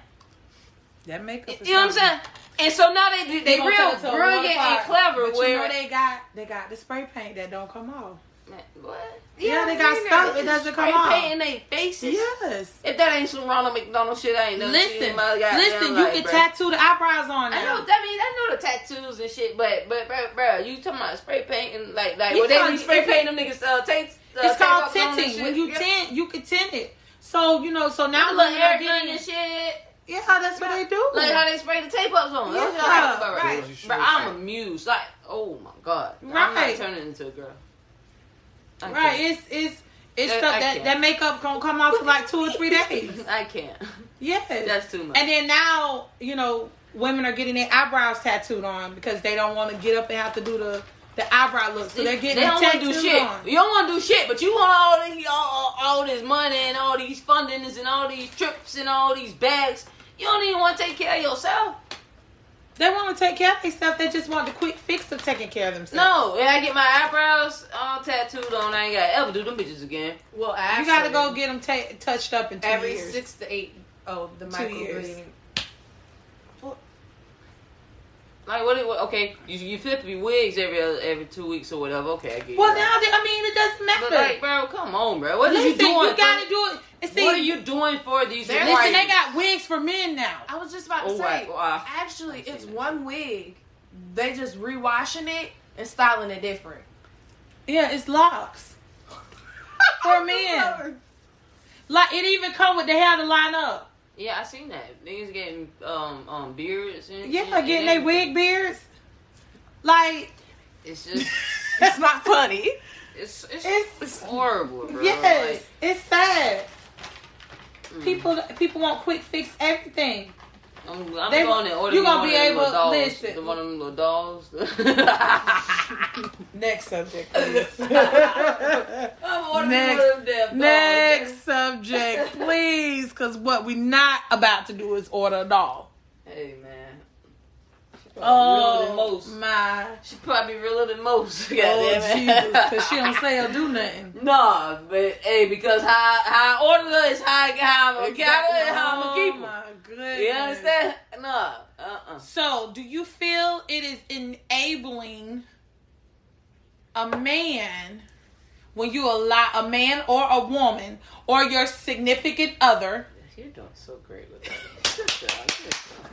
That makeup is You know what I'm saying? And so now they they, they real take it to brilliant and clever. But where you know they got they got the spray paint that don't come off. Man, what? Yeah, they got stuff. that. It doesn't come off. paint in their faces. Yes. If that ain't some Ronald McDonald shit, I ain't never seen Listen, in listen. You life, can bruh. tattoo the eyebrows on it. I know. now. I mean, I know the tattoos and shit, but but bro, bro you talking about spray painting like like Yeah, when they be if spray you- painting them niggas uh, tape. Uh, It's tape called ups on and tinting. shit. When you yeah. tint, you can tint it. So you know. So now I look women air are gun getting- and shit. Yeah, that's what they do. Like how they spray the tape ups on. That's what Yeah, I'm talking about, right? right. Georgie But Shore I'm shit. amused. Like, oh my god, I'm Right. not turning into a girl. I right. can't. It's it's it's I- stuff I that can't. that makeup gonna come off for like two or three days. *laughs* I can't. Yeah, That's too much. And then now, you know, women are getting their eyebrows tattooed on because they don't want to get up and have to do the the eyebrow look. So they're getting they don't want to tattooed do shit. on. You don't want to do shit, but you want all all, all, all this money and all these fundings and all these trips and all these bags. You don't even want to take care of yourself. They want to take care of themselves. They just want the quick fix of taking care of themselves. No, and I get my eyebrows all tattooed on. I ain't got to ever do them bitches again. Well, you got to go get them ta- touched up in two every years. six to eight. Oh, the Two years. microblading. Like what? it- what okay, you you flip your wigs every other, every two weeks or whatever. Okay, I get. well, you. now they, I mean, it doesn't matter. but like, bro, come on, bro. What are Listen, you doing? You got to do it. And see, what are you doing for these? They're- Listen, they got wigs for men now. I was just about to Oh, say. right. Wow. Actually, it's that. one wig. They just rewashing it and styling it different. Yeah, it's locks *laughs* for men. Like it even come with the hair to line up. Yeah, I seen that. Niggas getting um um beards and Yeah, and- getting and they wig beards. Like It's just *laughs* It's not funny. it's it's, It's- horrible, bro. yes, Like, it's sad. People people want quick fix everything. I'm, I'm They- going to order you me gonna one be of them able- little dolls. listen. The one of them little dolls. *laughs* Next subject, *laughs* please. I'm ordering Next- one of them dolls. Next subject, please, because what we not about to do is order a doll. Hey man. She probably realer than Oh most. my! She probably realer than most. *laughs* Oh. Jesus! Because she don't say or do *laughs* nothing. Nah, but hey, because how how I order her is how, I- how I'm gonna count her and how I'm gonna keep Oh my goodness! You understand? Nah. Uh uh So, do you feel it is enabling a man when you allow a man or a woman or your significant other, You're doing so great with that. *laughs* Good job, good job.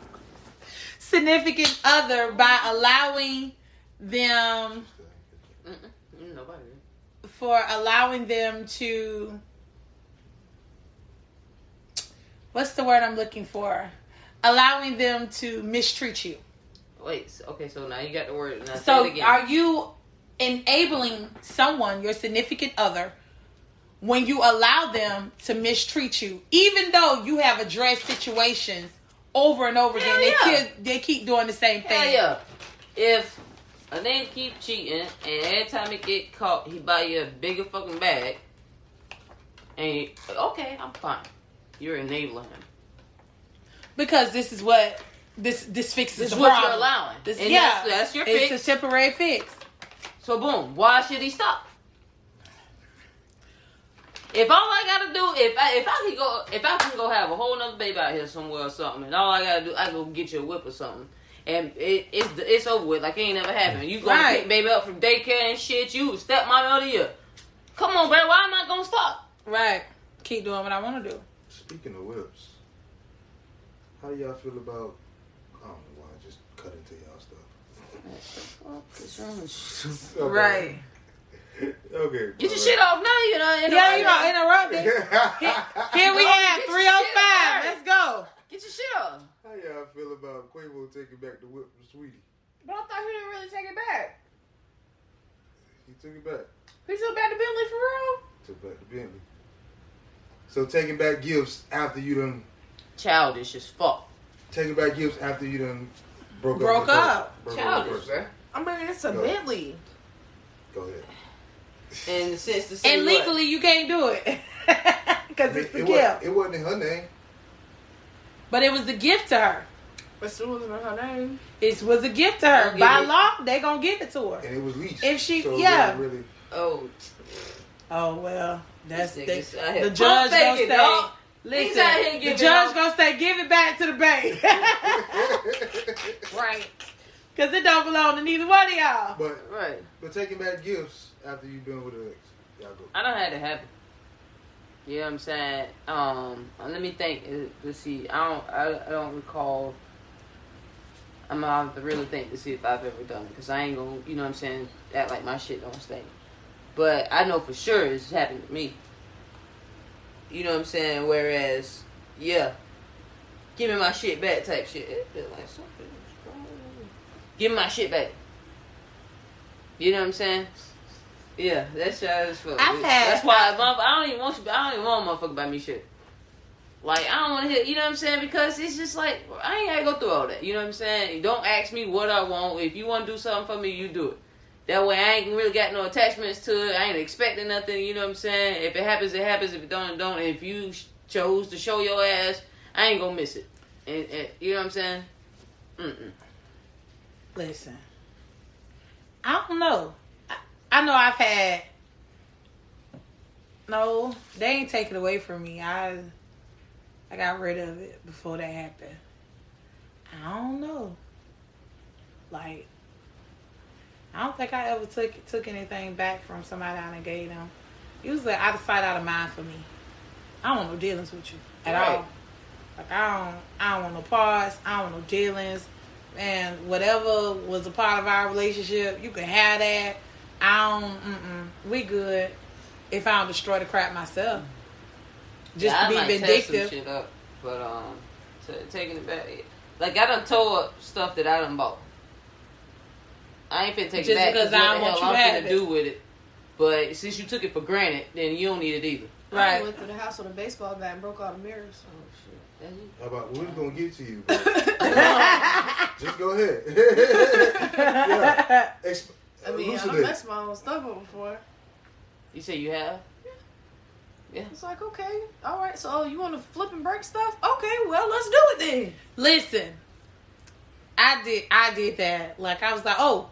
Significant other by allowing them Nobody. for allowing them to what's the word I'm looking for? Allowing them to mistreat you. Wait. Okay. So now you got the word. So again. are you enabling someone, your significant other, when you allow them to mistreat you, even though you have addressed situations over and over Hell again, yeah. they keep they keep doing the same Hell thing. yeah. If a nigga keep cheating and every time he get caught, he buy you a bigger fucking bag, and you, okay, I'm fine. You're enabling him. Because this is what this this fixes This the what problem. you're allowing. This, yeah, that's, that's your it's fix. a temporary fix. So boom, why should he stop? If all I gotta do, if I if I can go, if I can go have a whole nother baby out here somewhere or something, and all I gotta do, I go get you a whip or something, and it, it's it's over with, like it ain't never happened. You gonna Right. pick baby up from daycare and shit. You step mommy of the year. Come on, bro. Why am I gonna stop? Right. Keep doing what I want to do. Speaking of whips, how do y'all feel about? I don't know why I just cut into y'all stuff. *laughs* Okay. Right. Okay. Get your shit off now. You know. Yeah, you know, interrupted. Here we oh, have get your oh shit 305. Let's go. Get your shit off. How y'all feel about Quavo taking back the whip from Saweetie? But I thought he didn't really take it back. He took it back. He took back to Bentley for real? Took back the Bentley. So taking back gifts after you done Childish as fuck. taking back gifts after you done broke, Broke up. with up. Broke up Childish, person. I mean, it's a Go. Bentley. Go ahead. And since to say And what? legally, you can't do it. *laughs* Because it's the it, gift. wasn't, it wasn't in her name. But it was the gift to her. But still wasn't in her name. It was a gift to her. By it- law, they going to give it to her. And it was leased. If she- so it yeah. wasn't Really, Oh, Oh, well. That's This they, nigga's out here the judge going to faking, say. dog. Listen, the judge out- going to say, give it back to the bank. *laughs* right, *laughs* Because it don't belong to neither one of y'all. but right. but taking back gifts after you've been with an ex, y'all go. I don't have it happen. You know what I'm saying? Um, let me think. uh, Let's see. I don't. I, I don't recall. I'm gonna have to really think to see if I've ever done it because I ain't gonna. You know what I'm saying? Act like my shit don't stink. But I know for sure it's happened to me. You know what I'm saying? Whereas, yeah, give me my shit back type shit. It feel like something. Give me my shit back. You know what I'm saying? Yeah, that's fuck. I've had- That's why I, I don't even want you. I don't even want a motherfucker buy me shit. Like I don't want to hear. You know what I'm saying? Because it's just like I ain't gotta go through all that. You know what I'm saying? Don't ask me what I want. If you want to do something for me, you do it. That way I ain't really got no attachments to it. I ain't expecting nothing. You know what I'm saying? If it happens, it happens. If it don't, it don't. If you chose to show your ass, I ain't gonna miss it. And, and you know what I'm saying? Mm-mm. Listen, I don't know. I, know I've had. No, they ain't taken away from me. I, I got rid of it before that happened. I don't know. Like, I don't think I ever took took anything back from somebody I done gave them. Usually out of sight, out of mind for me. I don't want no dealings with you at Right. all. Like I don't, I don't want no parts. I don't want no dealings. And whatever was a part of our relationship, you can have that. I don't. Mm-mm, we good. If I don't destroy the crap myself, just Yeah, I to might be tear some vindictive. shit up, but um, to, taking it back, like I done tore up stuff that I done bought. I ain't finna take Just it back because because I don't the want hell you I'm to finna do with it. But since you took it for granted, then you don't need it either. Right. I Right. went through the house with a baseball bat and broke all the mirrors. Oh shit. How about we're gonna get to you? *laughs* Just go ahead. *laughs* yeah. Exp- I mean, I elucidate. done messed my own stuff up before. You say you have? Yeah. It's like, okay, all right, so oh, you want to flip and break stuff? Okay, well, let's do it then. Listen, I did. I did that. Like I was like, oh,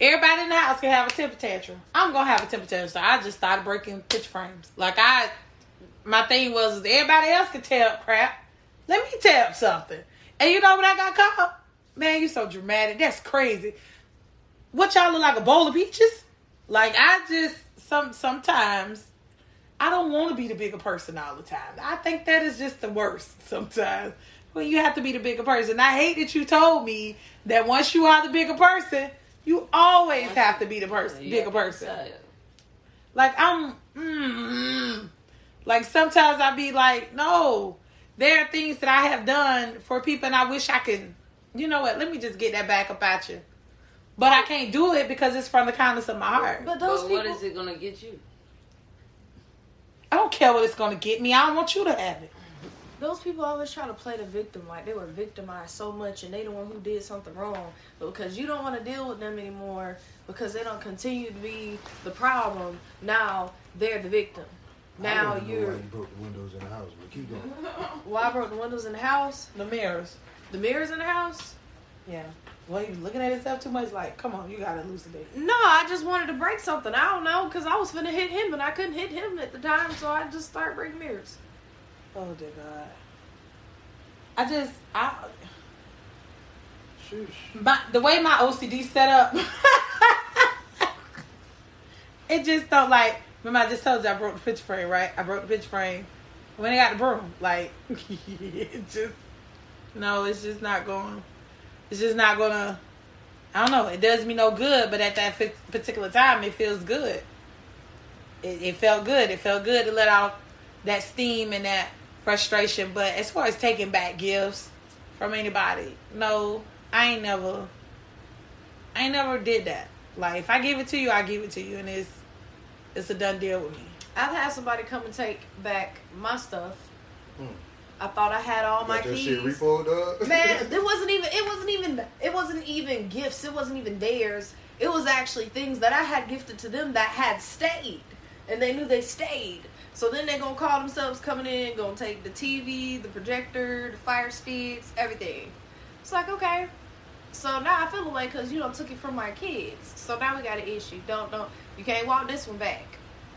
everybody in the house can have a temper tantrum. I'm gonna have a temper tantrum. So I just started breaking picture frames. Like I, my thing was, everybody else can tear up crap. Let me tear up something. And you know what I got called? Man, you so dramatic. That's crazy. What y'all look like a bowl of peaches? Like I just some sometimes I don't want to be the bigger person all the time. I think that is just the worst *laughs* sometimes. When you have to be the bigger person. I hate that you told me that once you are the bigger person, you always have to be the person, bigger person. Like I'm, mm, like sometimes I be like, no, there are things that I have done for people, and I wish I could. You know what? Let me just get that back up at you. But I can't do it because it's from the kindness of my heart. But those But people, what is it gonna get you? I don't care what it's gonna get me. I don't want you to have it. those people always try to play the victim, like they were victimized so much, and they the one who did something wrong. But because you don't want to deal with them anymore, because they don't continue to be the problem, now they're the victim. Now wanna know you're. why you broke the windows in the house, but keep going. Why I broke the windows in the house, The mirrors. the mirrors in the house. Yeah. Well, you looking at yourself too much. Like, come on, you gotta elucidate. No, I just wanted to break something. I don't know, because I was finna hit him, and I couldn't hit him at the time, so I just started breaking mirrors. Oh dear God. I just, I, Shush. my, the way my OCD set up, *laughs* it just don't like. Remember, I just told you I broke the picture frame, right? I broke the picture frame when I got the broom. Like, *laughs* it just, no, it's just not going. It's just not gonna. I don't know. It does me no good, but at that fi- particular time, it feels good. It, it felt good. It felt good to let out that steam and that frustration. But as far as taking back gifts from anybody, no, I ain't never. I ain't never did that. Like if I give it to you, I give it to you, and it's it's a done deal with me. I've had somebody come and take back my stuff. Hmm. I thought I had all my Got that keys. shit repo, dog? Man, it wasn't even it wasn't even it wasn't even gifts. It wasn't even theirs. It was actually things that I had gifted to them that had stayed. And they knew they stayed. So then they're gonna call themselves coming in, gonna take the TV, the projector, the fire sticks, everything. It's like, okay. So now I feel away because you don't took it from my kids. So now we got an issue. Don't don't you can't walk this one back.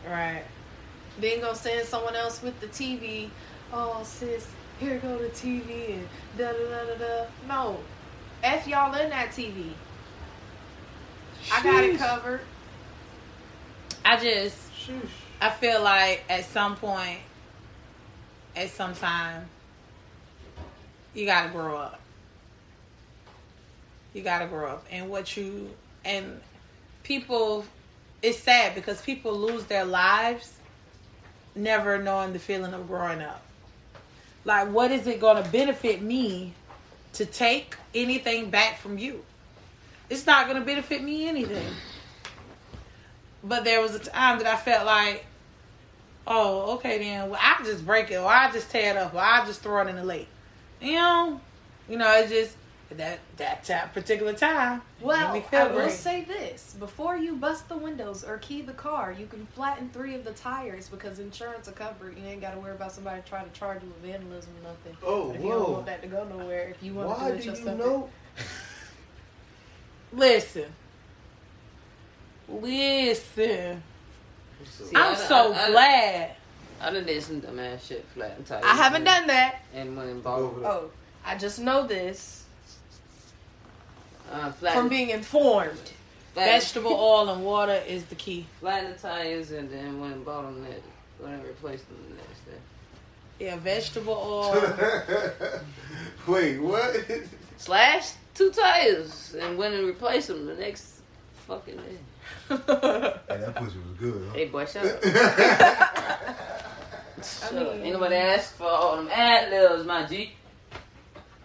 Right. Then gonna send someone else with the TV. Oh, sis, here go the TV and da da da da da. No, f y'all in that TV. I got it covered. I just Shush. I feel like at some point, at some time, you gotta grow up. You gotta grow up, and what you and people, it's sad because people lose their lives never knowing the feeling of growing up. Like, what is it gonna benefit me to take anything back from you? It's not gonna benefit me anything. But there was a time that I felt like, oh, okay then. Well, I just break it, or I just tear it up, or I just throw it in the lake. You know, you know, it's just that that ta- particular time. made Well, me feel I will great. say this: before you bust the windows or key the car, you can flatten three of the tires because insurance will cover it. You ain't got to worry about somebody trying to charge you with vandalism or nothing. Oh, if you don't want that to go nowhere, if you want to Why do it do you yourself, know? *laughs* Listen, listen. See. I'm I- so I- I- glad. I done did some dumbass shit, flat and tight. I haven't done that. And when and Go bought over there. Oh, I just know this uh, flat, from being informed. flat, Vegetable oil and water is the key. flattened the tires, and then went and bought them that. Went and replaced them the next day. Yeah, vegetable oil. *laughs* Wait, what? Slash two tires and went and replaced them the next fucking day. hey, that pussy was good. Hey boy, shut up. I *laughs* Shut up. Ain't nobody asked for all them ad libs, my G.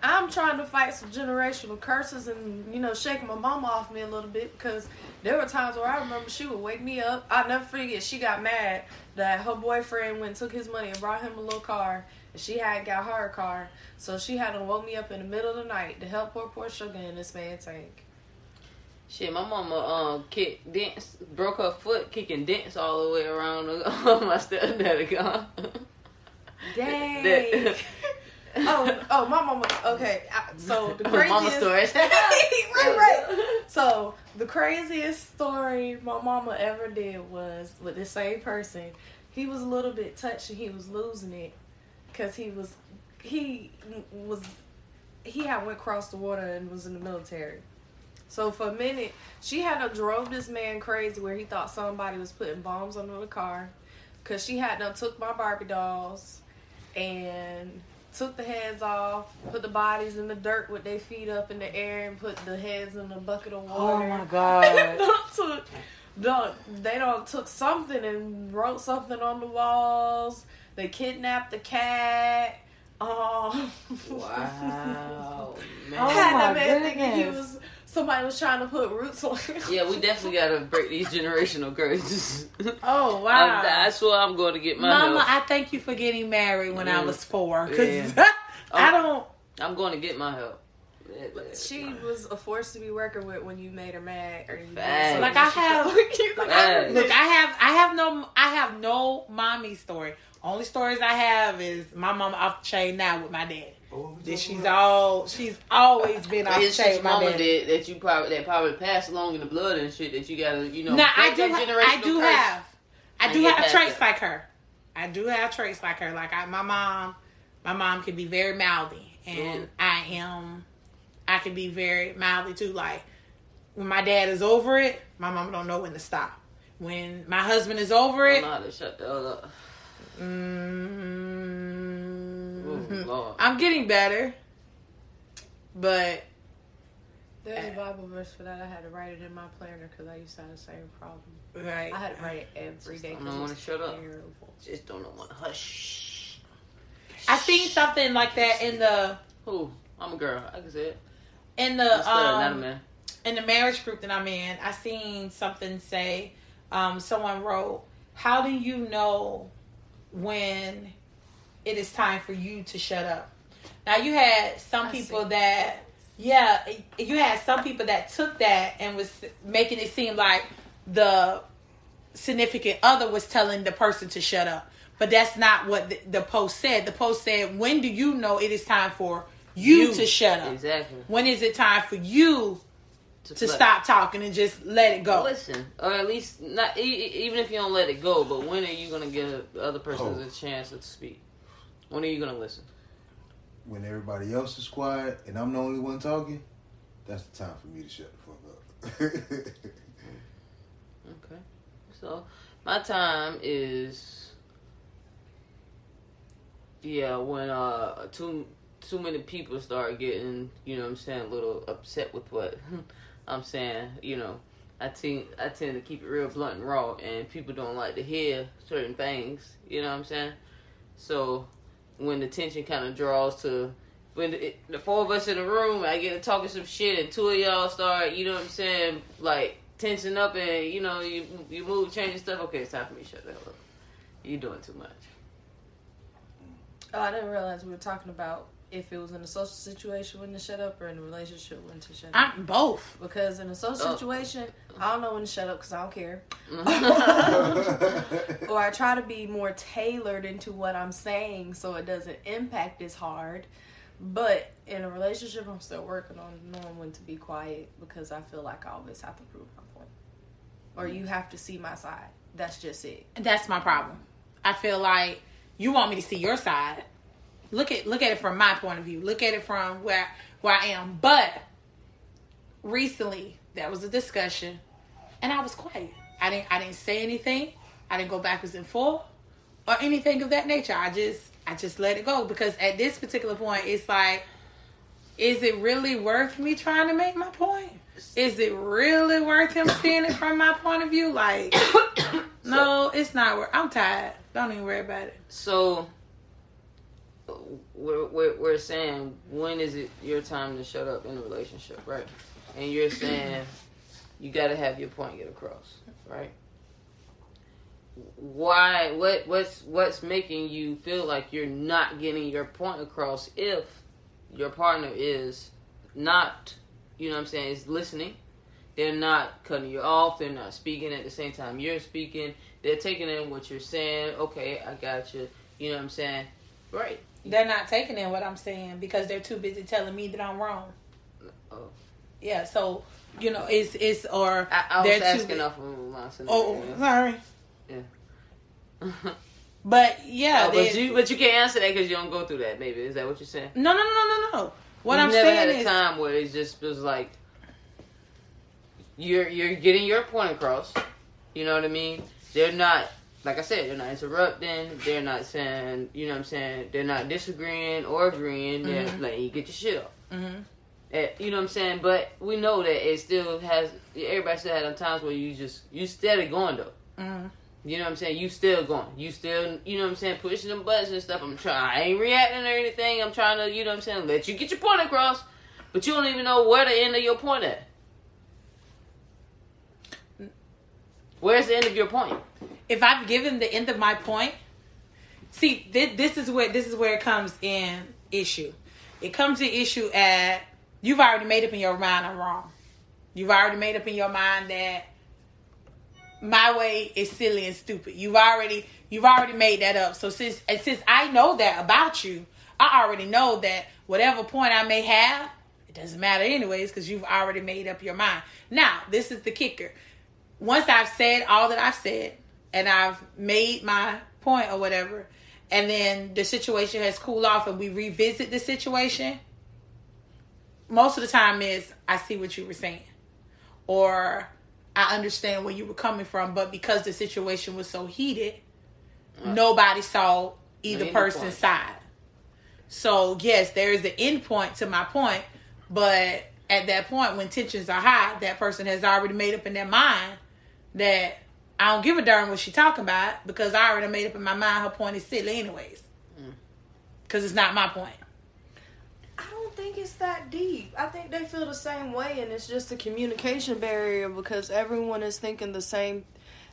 I'm trying to fight some generational curses and you know shake my mama off me a little bit because there were times where I remember she would wake me up. I never forget she got mad that her boyfriend went and took his money and brought him a little car and she had got her car, so she had to woke me up in the middle of the night to help pour pour sugar in this man's tank. Shit, my mama um kicked dents, broke her foot kicking dents all the way around *laughs* my stepdaddy *laughs* car. Dang. That- oh, oh, my mama. Okay, I, so *laughs* the craziest. Mama stories. *laughs* right, right. So the craziest story my mama ever did was with the same person. He was a little bit touched and he was losing it because he was he was he had went across the water and was in the military. So for a minute, she had done drove this man crazy where he thought somebody was putting bombs under the car. Cause she had done took my Barbie dolls and took the heads off, put the bodies in the dirt with their feet up in the air, and put the heads in a bucket of water. Oh my *laughs* god. Don't took, don't, they don't took something and wrote something on the walls. They kidnapped the cat. Um, *laughs* wow, *laughs* man. Oh had my that man thinking he goodness. was somebody was trying to put roots on him. Yeah, we definitely gotta break these generational curses. Oh *laughs* I'm, wow. that's where I'm going to get my Mama, help. I thank you for getting married when I Mm. was four. Cause Yeah. *laughs* I Oh. don't. I'm going to get my help. She was a force to be working with when you made her mad or you did Like, I have- like. I- Look, I have, I have no, I have no mommy story. Only stories I have is my mama off the chain now with my dad. We That she's all, she's always been off the It's chain my mama dad. did that you probably that probably passed along in the blood and shit that you gotta you know. Now I do, that ha- I do curse. have, I do have traits that. like her. I do have traits like her. Like I, my mom, my mom can be very mouthy, and Ooh. I am, I can be very mouthy too. Like when my dad is over it, my mom don't know when to stop. When my husband is over I it, don't to shut the hell up. mm, Oh, Lord. I'm getting better, but There's a Bible verse for that. I had to write it in my planner because I used to have the same problem. right. I had to write it every day. I 'cause don't wanna was shut up. terrible. Just don't know what hush. I seen something like that in the Who? I'm a girl. I can say it. in the I'm still not a um, man. in the marriage group that I'm in, I seen something say, um, someone wrote, How do you know when it is time for you to shut up? Now you had some I people see. that yeah, you had some people that took that and was making it seem like the significant other was telling the person to shut up. But that's not what the, the post said. The post said, When do you know it is time for you, You. to shut up? Exactly. When is it time for you to let- stop talking and just let it go. Listen, or at least not. E- e- even if you don't let it go, but when are you gonna give the other person Oh. a chance to speak? When are you gonna listen? When everybody else is quiet and I'm the only one talking, that's the time for me to shut the fuck up. *laughs* Okay. So my time is yeah, when uh too too many people start getting, you know what I'm saying, a little upset with what *laughs* I'm saying, you know. I tend I tend to keep it real blunt and raw and people don't like to hear certain things, you know what I'm saying? So when the tension kind of draws to when the, the four of us in the room, I get to talking some shit, and two of y'all start, you know what I'm saying, like tension up, and you know you you move, changing stuff. Okay, it's time for me to shut the hell up. You doing too much. Oh, I didn't realize we were talking about if it was in a social situation when to shut up or in a relationship when to shut up. I'm both. because in a social Oh. situation, I don't know when to shut up because I don't care. Mm-hmm. *laughs* Or I try to be more tailored into what I'm saying so it doesn't impact as hard. But in a relationship, I'm still working on knowing when to be quiet because I feel like I always have to prove my point. Or you have to see my side. That's just it. That's my problem. I feel like you want me to see your side. Look at look at it from my point of view. Look at it from where where I am. But recently there was a discussion and I was quiet. I didn't I didn't say anything. I didn't go backwards and forth or anything of that nature. I just I just let it go because at this particular point it's like is it really worth me trying to make my point? Is it really worth him seeing it from my point of view? Like *coughs* no, it's not worth I'm tired. Don't even worry about it. So, we're, we're saying when is it your time to shut up in a relationship, right? And you're saying you got to have your point get across, right? Why? What? What's what's making you feel like you're not getting your point across if your partner is not, you know what I'm saying, is listening. They're not cutting you off. They're not speaking at the same time you're speaking. They're taking in what you're saying. Okay, I got you. You know what I'm saying? Right. They're not taking in what I'm saying because they're too busy telling me that I'm wrong. Oh. Yeah, so you know, it's it's or I, I was they're too asking bu- off of my Oh, sorry. Yeah. *laughs* But yeah, Oh, but you but you can't answer that because you don't go through that, baby. Is that what you're saying? no, no, no, no, no, no. What You've I'm never saying had a is, time where it's just was like you're you're getting your point across. You know what I mean? They're not like I said, they're not interrupting. They're not saying, you know what I'm saying? They're not disagreeing or agreeing. They're Mhm. letting you get your shit up. Mhm. Eh, you know what I'm saying? But we know that it still has. Everybody still had times where you just you steady going though. Mhm. You know what I'm saying? You still going. You still, you know what I'm saying, pushing them buttons and stuff. I'm trying. I ain't reacting or anything. I'm trying to, you know what I'm saying, let you get your point across. But you don't even know where the end of your point at. Where's the end of your point? if I've given the end of my point, see, this, this is where this is where it comes in issue. It comes to issue at you've already made up in your mind I'm wrong. You've already made up in your mind that my way is silly and stupid. You've already you've already made that up. So since and since I know that about you, I already know that whatever point I may have, it doesn't matter anyways because you've already made up your mind. Now, this is the kicker. Once I've said all that I've said and I've made my point or whatever, and then the situation has cooled off and we revisit the situation, most of the time is I see what you were saying. Or I understand where you were coming from, but because the situation was so heated, nobody saw either person's point. side. So yes, there is an end point to my point, but at that point when tensions are high, that person has already made up in their mind that I don't give a darn what she talking about because I already made up in my mind her point is silly anyways. Mm. Because it's not my point. I don't think it's that deep. I think they feel the same way, and it's just a communication barrier because everyone is thinking the same.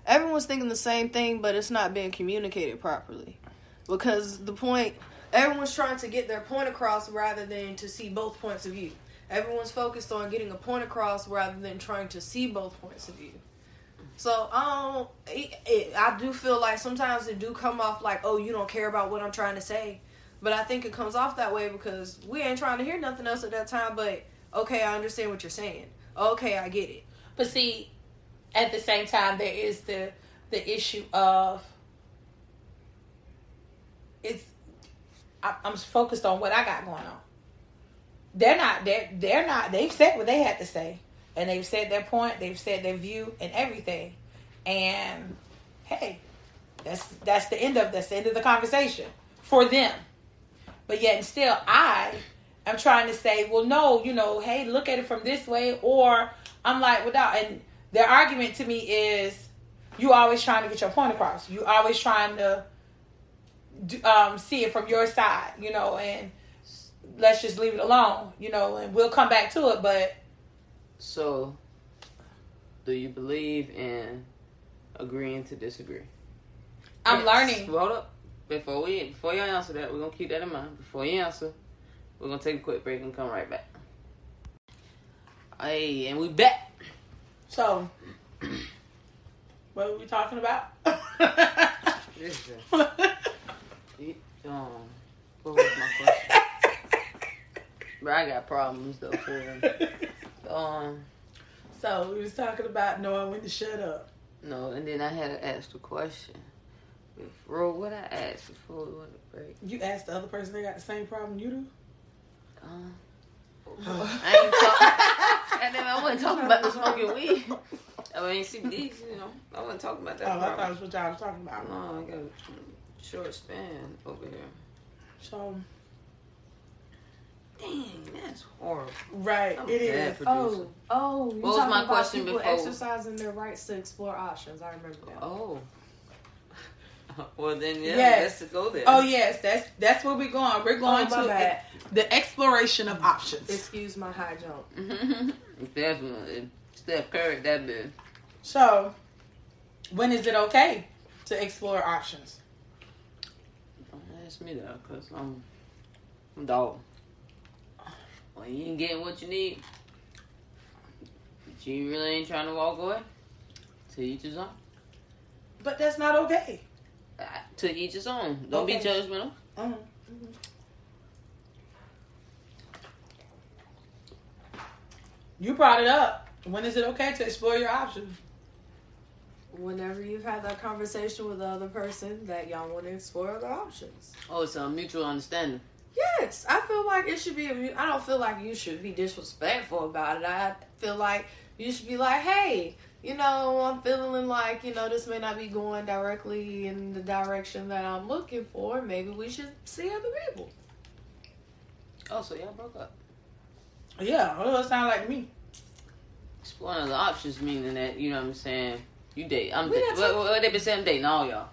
Everyone's thinking the same thing, but it's not being communicated properly. Because the point, everyone's trying to get their point across rather than to see both points of view. Everyone's focused on getting a point across rather than trying to see both points of view. So um, it, it, I do feel like sometimes it do come off like, oh, you don't care about what I'm trying to say. But I think it comes off that way because we ain't trying to hear nothing else at that time. But okay, I understand what you're saying. Okay, I get it. But see, at the same time, there is the the issue of it's. I, I'm focused on what I got going on. They're not. They're they're not. They've said what they had to say, and they've said their point. They've said their view and everything. And hey, that's that's the end of that's the end of the conversation for them. But yet and still, I am trying to say, well, no, you know, hey, look at it from this way, or I'm like, without, and their argument to me is, you always trying to get your point across. You always trying to um, see it from your side, you know, and let's just leave it alone, you know, and we'll come back to it. But So, do you believe in agreeing to disagree? I'm Yes. learning. Hold up. Before we before y'all answer that, we're gonna keep that in mind. Before you answer, we're gonna take a quick break and come right back. Hey, and we back. So, *clears throat* what were we talking about? *laughs* Listen, um, what was my question? *laughs* Bro, I got problems though for him. Um, so we was talking about knowing when to shut up. no, and then I had to ask the question. Bro, what I asked before we went to break? You asked the other person they got the same problem you do. Um, *sighs* I ain't talking. and then I wasn't talking about the smoking weed. I mean, CBD, you know. I wasn't talking about Oh, that. I thought problem. that's what y'all was talking about. No, I got a short span over here. So, Dang, that's horrible. right, I'm it bad is. for- Oh, oh, What was my about question people before? exercising their rights to explore options. I remember that. Oh. *laughs* well, then yeah, Yes. let's go there. Oh yes, that's that's where we're going. We're going Oh, to bad. the exploration of options. Excuse my high jump. Mm-hmm. *laughs* Definitely. Steph Curry, that bit. So, when is it okay to explore options? Don't ask me that, cause I'm, I'm dog. When you ain't getting what you need, but you really ain't trying to walk away. To each his own. But that's not okay. Uh, To each his own. Don't be Okay. judgmental. Mhm. You brought it up. When is it okay to explore your options? Whenever you've had that conversation with the other person that y'all want to explore other options. Oh, it's a mutual understanding. Yes, I feel like it should be. I don't feel like you should be disrespectful about it. I feel like you should be like, hey, you know, I'm feeling like you know this may not be going directly in the direction that I'm looking for. Maybe we should see other people. Oh, so y'all broke up. Yeah, well, it sounds like to me. Exploring other options meaning that, you know what I'm saying, you date. I'm We da- what, what they been saying? I'm dating all y'all.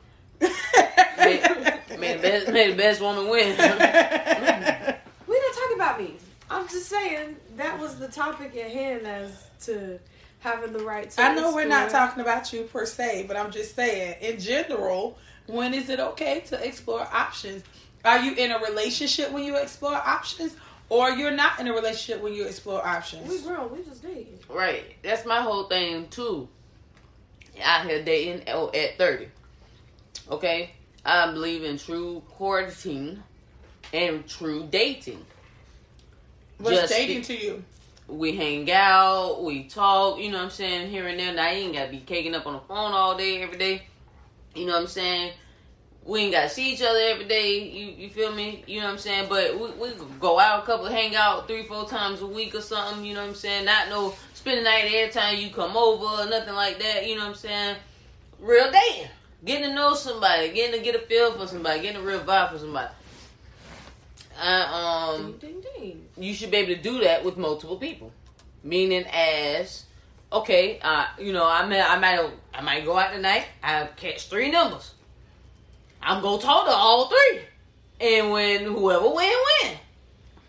May, may, the best, may the best woman win. *laughs* We didn't talk about me. I'm just saying that was the topic at hand as to having the right to. I know we're not talking about you per se, but I'm just saying, in general, when is it okay to explore options? Are you in a relationship when you explore options, or you're not in a relationship when you explore options. We options? grown. We just dated. right. That's my whole thing, too. Out here dating oh, at 30. Okay? I believe in true courting and true dating. What's Just dating to you? we hang out, we talk, you know what I'm saying, here and there. Now you ain't gotta be caking up on the phone all day, every day. You know what I'm saying? We ain't gotta see each other every day. You you feel me? You know what I'm saying? But we we go out a couple, hang out three, four times a week or something. You know what I'm saying? Not no spend the night every time you come over or nothing like that. You know what I'm saying? Real dating, getting to know somebody, getting to get a feel for somebody, getting a real vibe for somebody. I um Ding ding ding. you should be able to do that with multiple people. Meaning as okay, uh, you know, I might I might I might go out tonight, I catch three numbers. I'm gonna talk to all three. And when whoever win win.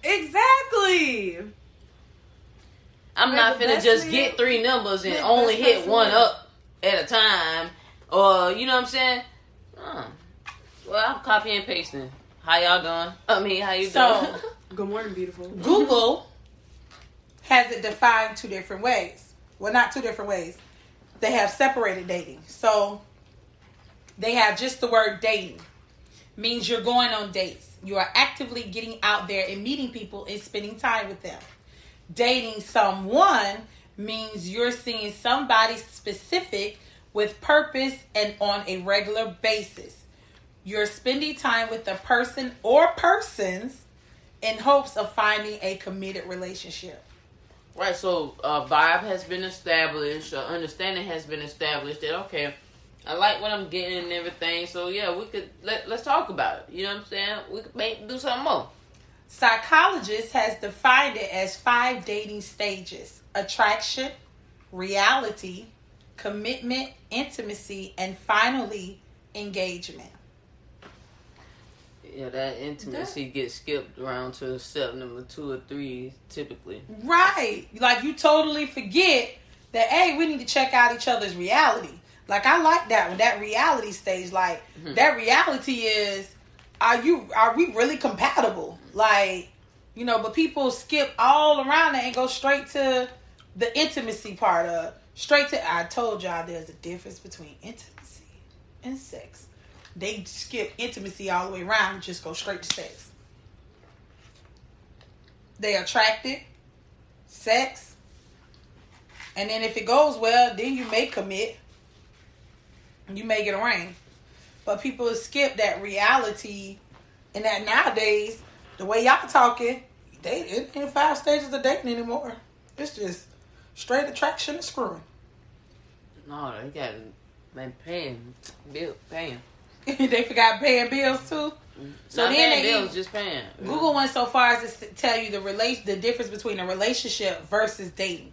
Exactly. I'm not the finna just get three numbers and only hit one up at a time. Or you know what I'm saying? Well, I'm copy and pasting. How y'all doing? I mean, how you So- doing? *laughs* Good morning, beautiful. Google has it defined two different ways. Well, not two different ways. They have separated dating. So they have just the word dating. Means you're going on dates. You are actively getting out there and meeting people and spending time with them. Dating someone means you're seeing somebody specific with purpose and on a regular basis. You're spending time with a person or persons in hopes of finding a committed relationship. Right, so uh, vibe has been established, uh, understanding has been established that okay, I like what I'm getting and everything. So yeah, we could let let's talk about it. You know what I'm saying? We could make do something more. Psychologist has defined it as five dating stages attraction, reality, commitment, intimacy, and finally, engagement. Yeah, that intimacy gets skipped around to step number two or three typically. Right. Like you totally forget that, hey, we need to check out each other's reality. Like I like that one, that reality stage. Like Mhm. that reality is are you are we really compatible? Like, you know, but people skip all around that and go straight to the intimacy part of straight to I told y'all there's a difference between intimacy and sex. They skip intimacy all the way around and just go straight to sex. They attracted, sex, and then if it goes well, then you may commit. You may get a ring. But people skip that reality and that nowadays, the way y'all talking, they it ain't five stages of dating anymore. It's just straight attraction and screwing. No, they got man paying bill paying. *laughs* they forgot paying bills too. So Not then they bills, just paying. Google went so far as to tell you the relation, the difference between a relationship versus dating,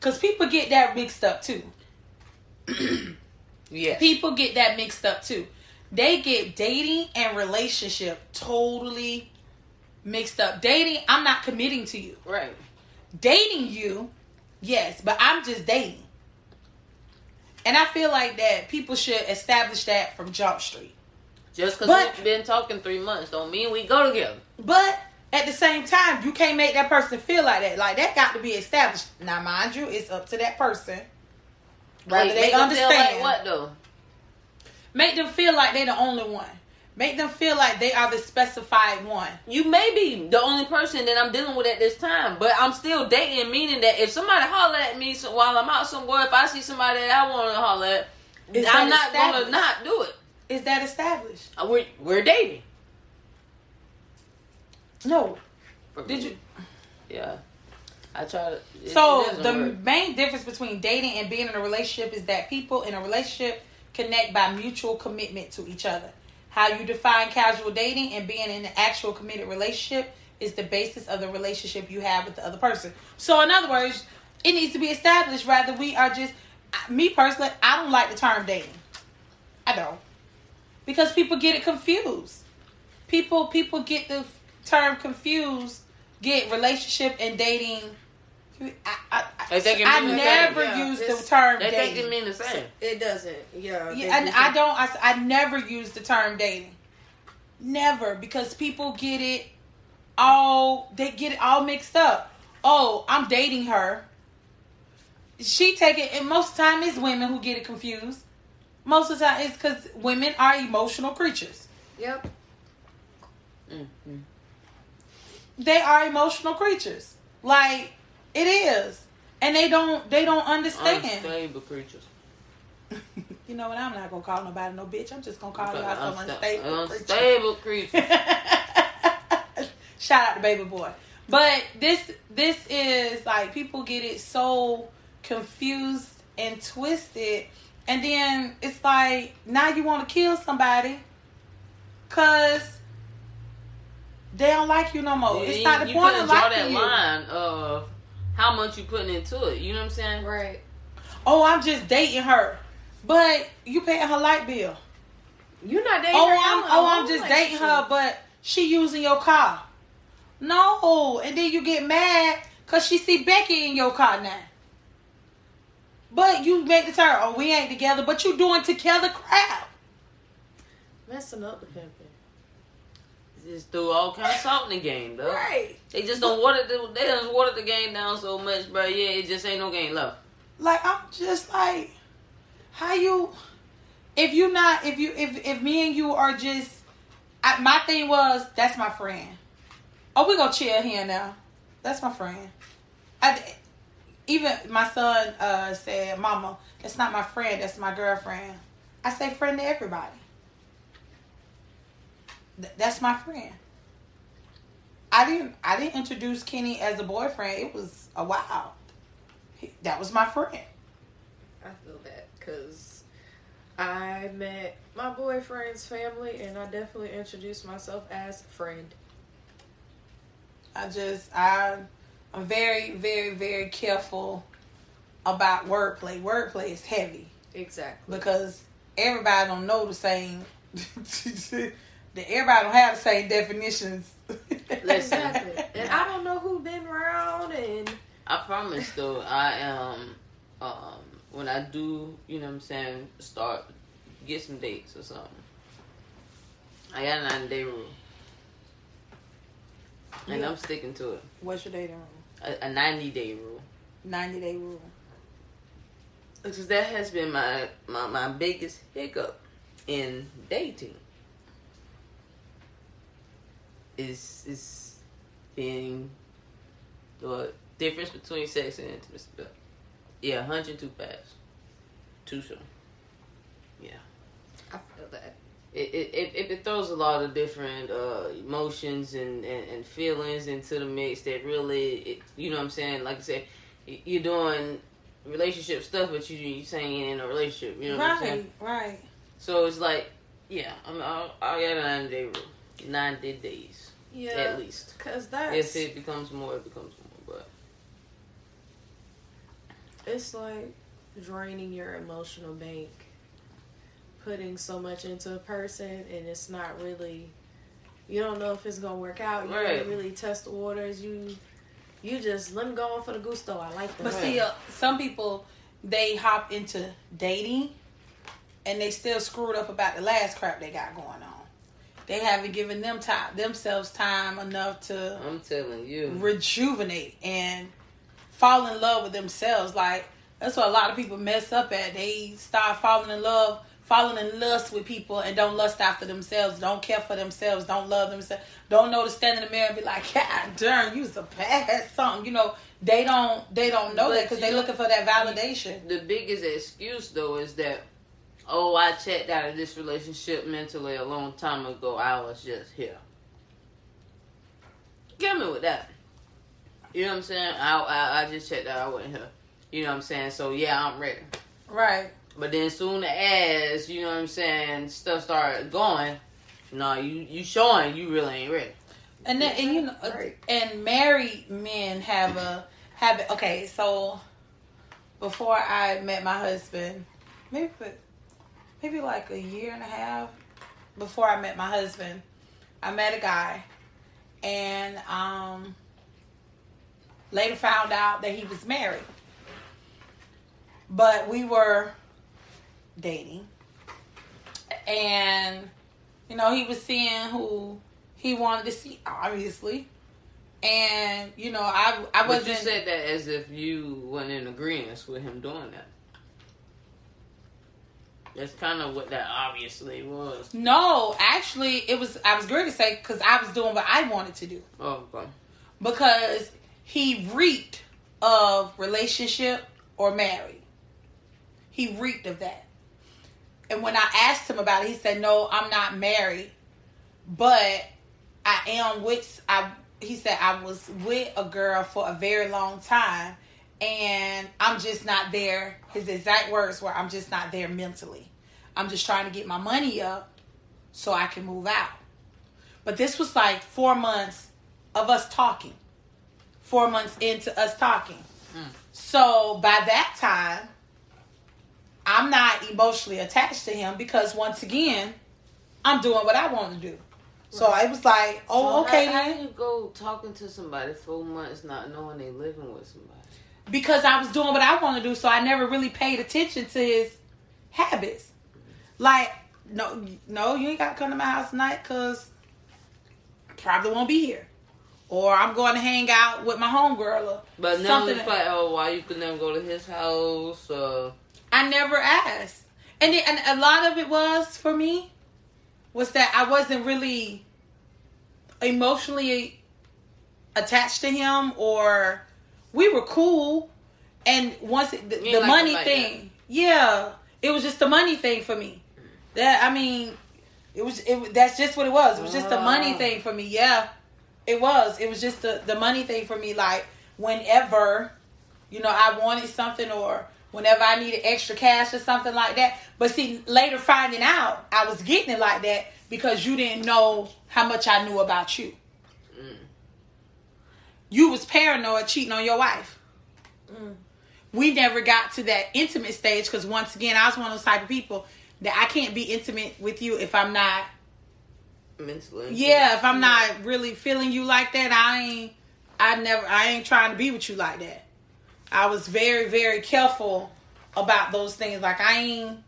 because people get that mixed up too. *coughs* yeah, People get that mixed up too. they get dating and relationship totally mixed up. Dating, I'm not committing to you. Right. Dating you, yes, but I'm just dating. And I feel like that people should establish that from Jump Street. Just because we've been talking three months don't mean we go together. But at the same time, you can't make that person feel like that. Like that got to be established. Now, mind you, it's up to that person. Whether they make them feel understand. like what though? Make them feel like they're the only one. Make them feel like they are the specified one. You may be the only person that I'm dealing with at this time, but I'm still dating, meaning that if somebody holler at me while I'm out somewhere, if I see somebody that I want to holler at, Is I'm not going to not do it. Is that established? Uh, We're, we're dating. No. Did you? Yeah. I try to. it- So it the work. main difference between dating and being in a relationship is that people in a relationship connect by mutual commitment to each other. How you define casual dating and being in an actual committed relationship is the basis of the relationship you have with the other person. So in other words, it needs to be established rather we are just me personally, I don't like the term dating. I don't. Because people get it confused. People people get the term confused, get relationship and dating I, I, They think it I mean the same. never Yeah, use the term They think dating. it mean the same. It doesn't. Yeah. Yeah, and I don't. I, I never use the term dating. Never because people get it all. They get it all mixed up. Oh, I'm dating her. She take it, and most of the time it's women who get it confused. Most of the time it's because women are emotional creatures. Yep. Mm-hmm. They are emotional creatures. Like it is, and they don't. They don't understand. Unstable creatures. *laughs* you know what? I'm not gonna call nobody no bitch. I'm just gonna call y'all some Unsta- unstable creatures. unstable creatures. *laughs* Shout out to baby boy. But this this is like people get it so confused and twisted and then it's like now you want to kill somebody cuz they don't like you no more. it's You- not the you point of draw liking that you. line of how much you putting into it. You know what I'm saying? Right. Oh, I'm just dating her. But you paying her light bill. You're not dating Oh, her. I'm y'all in oh, a I'm whole just dating her, but she using your car. No, and then you get mad because she see Becky in your car now. But you make the turn. Oh, we ain't together, but you doing together crap. messing up the pimping. Just threw all kind of salt in the game, though. Right. They just don't water the they just watered the game down so much, bro. Yeah, it just ain't no game left. Like I'm just like, how you? If you not, if you, if if me and you are just, I, my thing was that's my friend. Oh, we gonna chill here now. That's my friend. I, even my son uh, said, "Mama, that's not my friend. That's my girlfriend." I say friend to everybody. Th- that's my friend. I didn't. I didn't introduce Kenny as a boyfriend. It was a while. He- That was my friend. I feel that because I met my boyfriend's family and I definitely introduced myself as friend. I just I I'm very very very careful about wordplay. Wordplay is heavy Exactly. because everybody don't know the same. *laughs* the everybody don't have the same definitions. Listen. Exactly. And I don't know who been around and I promise though, I am um when I do, you know what I'm saying, start get some dates or something. I got a nine day rule. And Yeah. I'm sticking to it. What's your dating rule? A, a 90 day rule. Ninety day rule. Because that has been my, my, my biggest hiccup in dating. Is is being the difference between sex and intimacy. But yeah, hundred too fast, too soon. Yeah, I feel that. it it, it, it throws a lot of different uh, emotions and, and, and feelings into the mix that really, it, you know what I'm saying. Like I said, you're doing relationship stuff, but you you saying in a relationship. You know what I'm saying. Right, right. So it's like, yeah, I'm I, I got a nine day rule, ninety days Yeah. at least. Cause that's If it becomes more, it becomes more. But it's like draining your emotional bank putting so much into a person and it's not really you don't know if it's gonna work out. You Right. don't really test the waters. You you just let me go on for the gusto. I like that. But see, uh, some people they hop into dating, and they still screwed up about the last crap they got going on. They haven't given them time themselves time enough to I'm telling you. rejuvenate and fall in love with themselves. Like that's what a lot of people mess up at. They start falling in love, falling in lust with people, and don't lust after themselves. Don't care for themselves. Don't love themselves. Don't know to stand in the mirror and be like, *laughs* God darn, you was a bad something. You know, they don't. They don't know But that because they know- looking for that validation. the biggest excuse though is that oh I checked out of this relationship mentally a long time ago. I was just here. Get me with that. You know what I'm saying? I, I I just checked out. I wasn't here. You know what I'm saying? So yeah, I'm ready. Right. But then soon as you know what I'm saying, stuff started going. No, you you showing you really ain't ready. And then, and you know, Right. and married men have a habit. Okay, so before I met my husband, maybe maybe like a year and a half before I met my husband, I met a guy, and um, later found out that he was married. But we were dating, and you know he was seeing who he wanted to see, obviously. And you know, I I wasn't. you said that as if you weren't in agreement with him doing that. That's kind of what that obviously was. no, actually, it was. I was going to say because I was doing what I wanted to do Oh, okay. because he reeked of relationship or married. He reeked of that. And when I asked him about it, he said, "No, I'm not married, but I am with." I he said I was with a girl for a very long time, and I'm just not there. His exact words were, "I'm just not there mentally. I'm just trying to get my money up so I can move out." But this was like four months of us talking. Four months into us talking. Hmm. So by that time, I'm not emotionally attached to him because once again, I'm doing what I want to do. So it was like, oh, So okay How, how you go talking to somebody four months not knowing they living with somebody? Because I was doing what I want to do, so I never really paid attention to his habits. Like, no, no, you ain't got to come to my house tonight because probably won't be here. Or I'm going to hang out with my homegirl or But now something. it's like, oh, why you could never go to his house? Uh, I never asked. And it, and a lot of it was for me was that I wasn't really emotionally attached to him or we were cool and once it, the, the like money like thing yeah it was just the money thing for me. That i mean it was it that's just what it was. It was just the money Oh. thing for me yeah. It was it was just the the money thing for me like whenever you know i wanted something or whenever i needed extra cash or something like that. But see later finding out i was getting it like that because you didn't know how much i knew about you. You was paranoid cheating on your wife Mm. we never got to that intimate stage because once again i was one of those type of people that i can't be intimate with you if i'm not mentally. yeah if i'm not really feeling you like that i ain't i never i ain't trying to be with you like that i was very very careful about those things like i ain't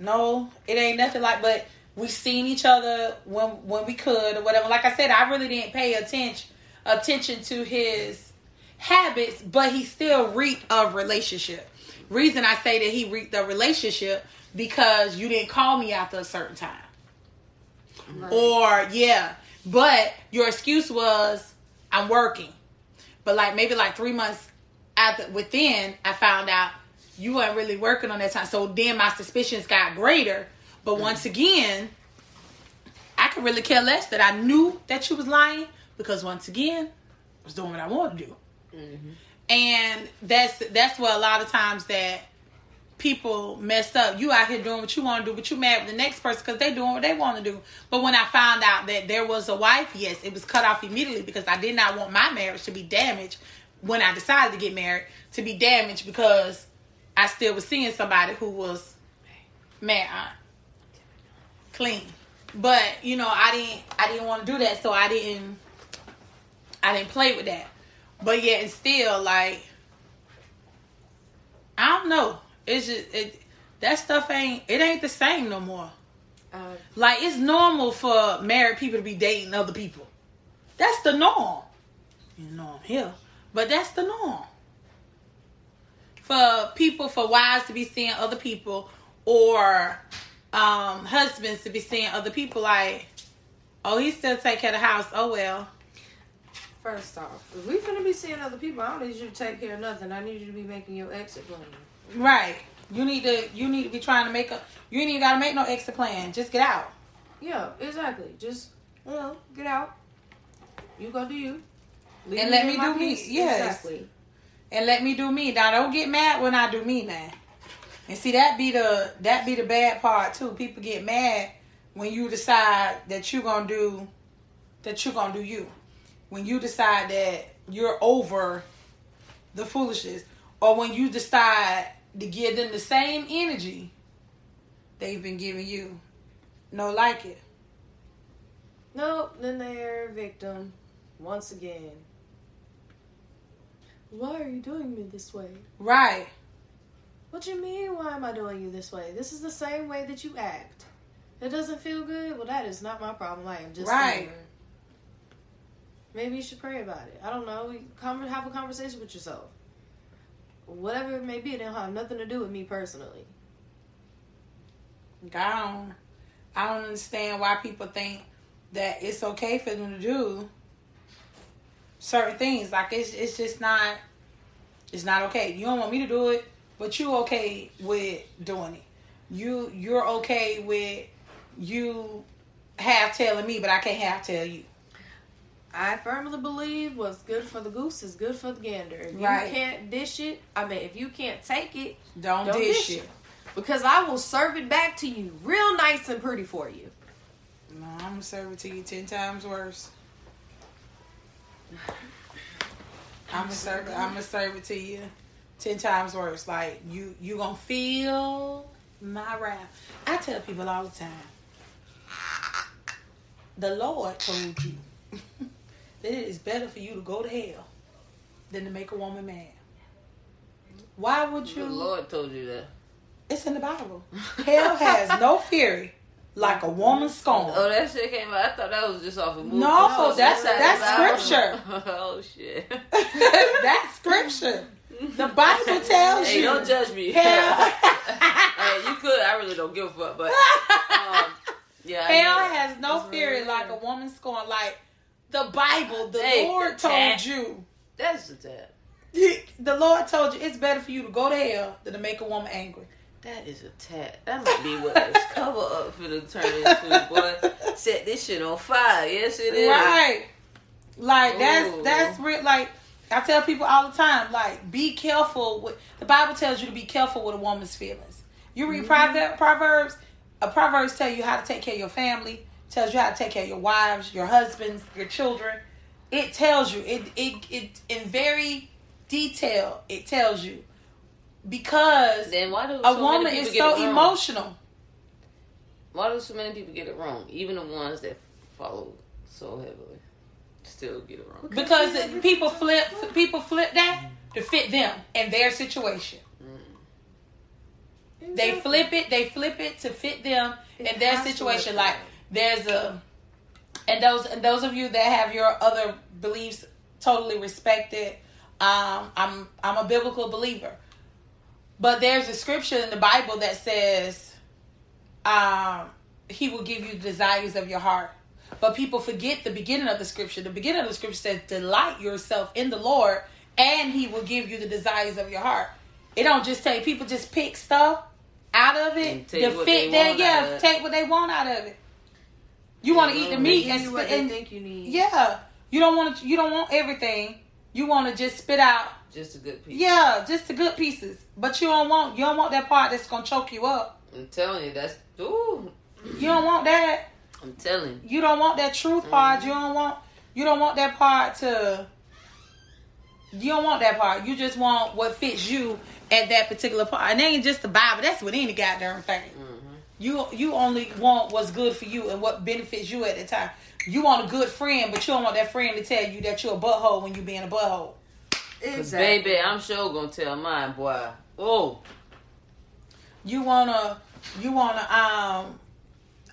no it ain't nothing like but we seen each other when when we could or whatever like i said i really didn't pay attention attention to his habits but he still reeked of relationship. Reason i say that he reeked of relationship because you didn't call me after a certain time. Or yeah but your excuse was i'm working. But like maybe like three months after within i found out you weren't really working on that time. So then my suspicions got greater. But mm. once again i could really care less that i knew that you was lying because once again i was doing what i wanted to do Mhm. and that's that's what a lot of times that people mess up. You out here doing what you want to do, but you mad with the next person because they doing what they want to do. But when I found out that there was a wife, yes, it was cut off immediately because I did not want my marriage to be damaged when I decided to get married to be damaged because I still was seeing somebody who was mad clean. But you know, I didn't I didn't want to do that, so I didn't I didn't play with that. But yet and still like I don't know. It's just it that stuff ain't it ain't the same no more. Uh, Like it's normal for married people to be dating other people. That's the norm. You know I'm here, but that's the norm. For people, for wives to be seeing other people, or um, husbands to be seeing other people, like, oh, he still take care of the house. Oh well, first off, if we finna be seeing other people, I don't need you to take care of nothing. I need you to be making your exit plan. right. You need to, you need to be trying to make a. You ain't even gotta make no exit plan. Just get out. Yeah, exactly. Just you know, get out. You go do you. Leave And let me do me. Yes. Exactly. and let me do me. Now don't get mad when I do me now. And see that be the that be the bad part too. People get mad when you decide that you're gonna do that you're gonna do you. When you decide that you're over the foolishness. Or when you decide to give them the same energy they've been giving you. No like it. Nope, then they're a victim once again. Why are you doing me this way? Right. What you mean, why am I doing you this way? This is the same way that you act. It doesn't feel good? Well, that is not my problem. I am just Right. here. Maybe you should pray about it. I don't know. Have a conversation with yourself. Whatever it may be, it don't have nothing to do with me personally. Don't, I don't understand why people think that it's okay for them to do certain things. Like it's it's just not it's not okay. You don't want me to do it, but you okay with doing it. You you're okay with you half telling me, but I can't half tell you. I firmly believe what's good for the goose is good for the gander. If Right. you can't dish it, I mean, if you can't take it, Don't, Don't dish dish it. it. because I will serve it back to you real nice and pretty for you. No, I'm gonna serve it to you ten times worse. I'm gonna serve it. I'm gonna serve it to you ten times worse. Like you, you gonna feel my wrath. I tell people all the time. The Lord told you *laughs* that it is better for you to go to hell than to make a woman mad. Why would you? The? Lord told you that. It's in the Bible. Hell has no fury like a woman scorned. Oh, that shit came out. I thought that was just off a movie. No, Oh, that's- inside that's scripture. *laughs* oh shit. *laughs* That's scripture. The Bible tells Hey, you. don't judge me. Hell, *laughs* hey, you could. I really don't give a fuck, but um, yeah. Hell has no fury like a woman scorned. Like the Bible, the Hey, Lord that- told you. That's the tab. The Lord told you it's better for you to go to hell than to make a woman angry. That is a tat. That might be what this *laughs* cover up for the turn into. Boy, set this shit on fire. Yes, it is. Right. Like that's Ooh. that's real. Like I tell people all the time. Like be careful with the Bible tells you to be careful with a woman's feelings. You read mm-hmm. Prover- Proverbs. A Proverbs tell you how to take care of your family. Tells you how to take care of your wives, your husbands, your children. It tells you it it it in very detail. It tells you because Then why do a so many woman people is get so emotional. Why do so many people get it wrong? Even the ones that follow so heavily still get it wrong. because it- people flip people flip that to fit them and their situation. Mm. They Exactly. flip it. They flip it to fit them It in their situation. Like out. There's a, and those and those of you that have your other beliefs totally respected. Um, I'm I'm a biblical believer, but there's a scripture in the Bible that says, um, He will give you the desires of your heart. But people forget the beginning of the scripture. The beginning of the scripture says, "Delight yourself in the Lord, and He will give you the desires of your heart." It don't just take people just pick stuff out of it to fit they their want yeah, out of it. take what they want out of it. You want to eat the meat and, what and think you need. yeah, you don't want to. You don't want everything. You want to just spit out Just a good piece. yeah, just the good pieces. But you don't want you don't want that part that's gonna choke you up. I'm telling you, that's ooh. You don't want that. I'm telling you. You don't want that truth part. You don't want you don't want that part to. You don't want that part. You just want what fits you at that particular part. And ain't just the Bible. That's with any goddamn thing. hmm You you only want what's good for you and what benefits you at the time. You want a good friend, but you don't want that friend to tell you that you're a butthole when you being a butthole. Cause baby, I'm sure gonna tell mine, boy. Oh, You wanna you wanna um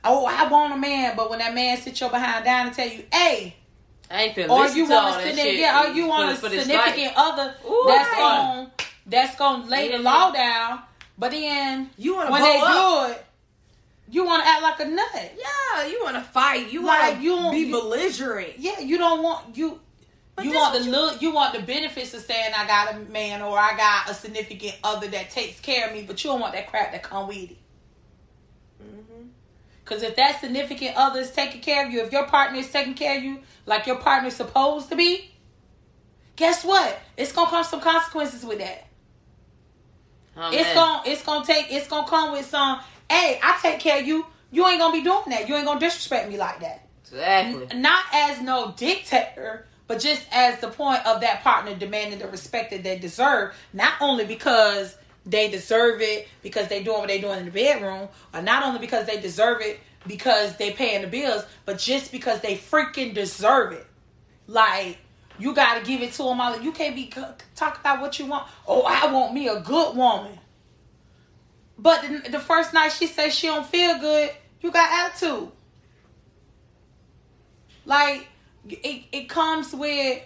oh I want a man, but when that man sits your behind down and tell you, hey, I ain't finna or listen you to all want a that significant yeah, or you want a for, for this significant other Ooh, that's right. gonna that's gonna lay the law down, but then You want to when they up. do it, you wanna act like a nut. Yeah, you want to fight. You Like, want you to don't- be belligerent. Yeah, you don't want you. But you want the you- look. You want the benefits of saying I got a man or I got a significant other that takes care of me, but you don't want that crap that come with it. Mm-hmm. Because if that significant other is taking care of you, if your partner is taking care of you like your partner's supposed to be, guess what? It's gonna come some consequences with that. Oh, It's man. gonna it's gonna take it's gonna come with some. Hey, I take care of you. You ain't gonna be doing that. You ain't gonna disrespect me like that. exactly. N- not as no dictator, but just as the point of that partner demanding the respect that they deserve, not only because they deserve it because they doing what they doing in the bedroom, or not only because they deserve it because they paying the bills, but just because they freaking deserve it. Like you got to give it to them all. You can't be talk about what you want. Oh, I want me a good woman. But the, the first night she says she don't feel good, you got attitude. Like it, it comes with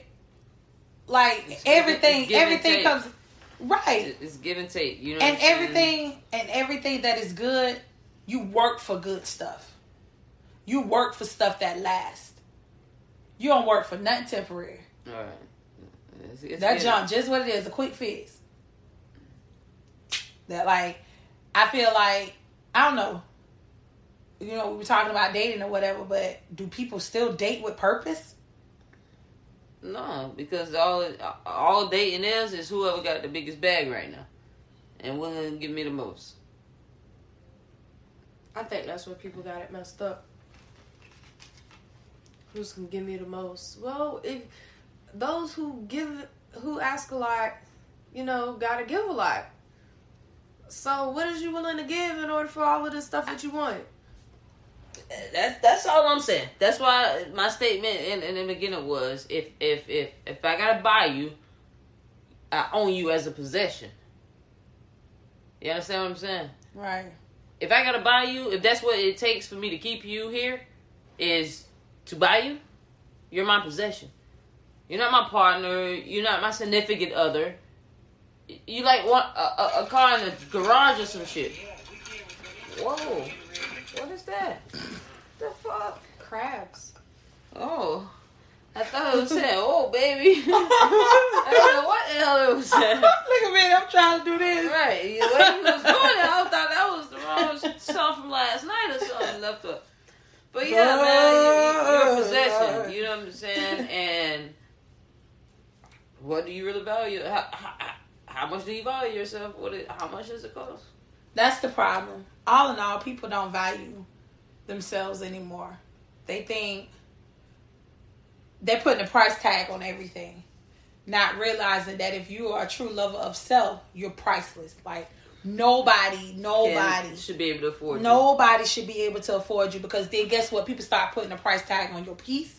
like It's everything. give everything comes right, It's give and take. You know. and what I'm saying? everything and everything that is good, you work for good stuff. You work for stuff that lasts. You don't work for nothing temporary. All right. It's, it's That junk, just what it is, a quick fix. That like, I feel like I don't know. You know, we were talking about dating or whatever, but do people still date with purpose? No, because all all dating is is whoever got the biggest bag right now, and willing to give me the most. I think that's where people got it messed up. Who's gonna give me the most? Well, if those who give, who ask a lot, you know, gotta give a lot. So, what is you willing to give in order for all of this stuff that you want? That's that's all I'm saying. That's why my statement in, in the beginning was if if if if I gotta buy you, I own you as a possession. You understand what I'm saying? Right. If I gotta buy you, if that's what it takes for me to keep you here, is to buy you, you're my possession. You're not my partner. You're not my significant other. You like want a, a, a car in the garage or some shit. Whoa, what is that? The fuck? Crabs. Oh, I thought it was saying, "Oh, baby." *laughs* I don't know what the hell it was saying. *laughs* Look at me, I'm trying to do this. Right, the way he was doing it, I thought that was the wrong song from last night or something left up. But yeah, man, you, you, you're a possession. You know what I'm saying? And what do you really value? How, how, how much do you value yourself? What? It, how much does it cost? That's the problem. All in all, people don't value themselves anymore. They think they're putting a price tag on everything, not realizing that if you are a true lover of self, you're priceless. Like nobody, nobody, should be able to afford. you. nobody should be able to afford you because then guess what? People start putting a price tag on your peace.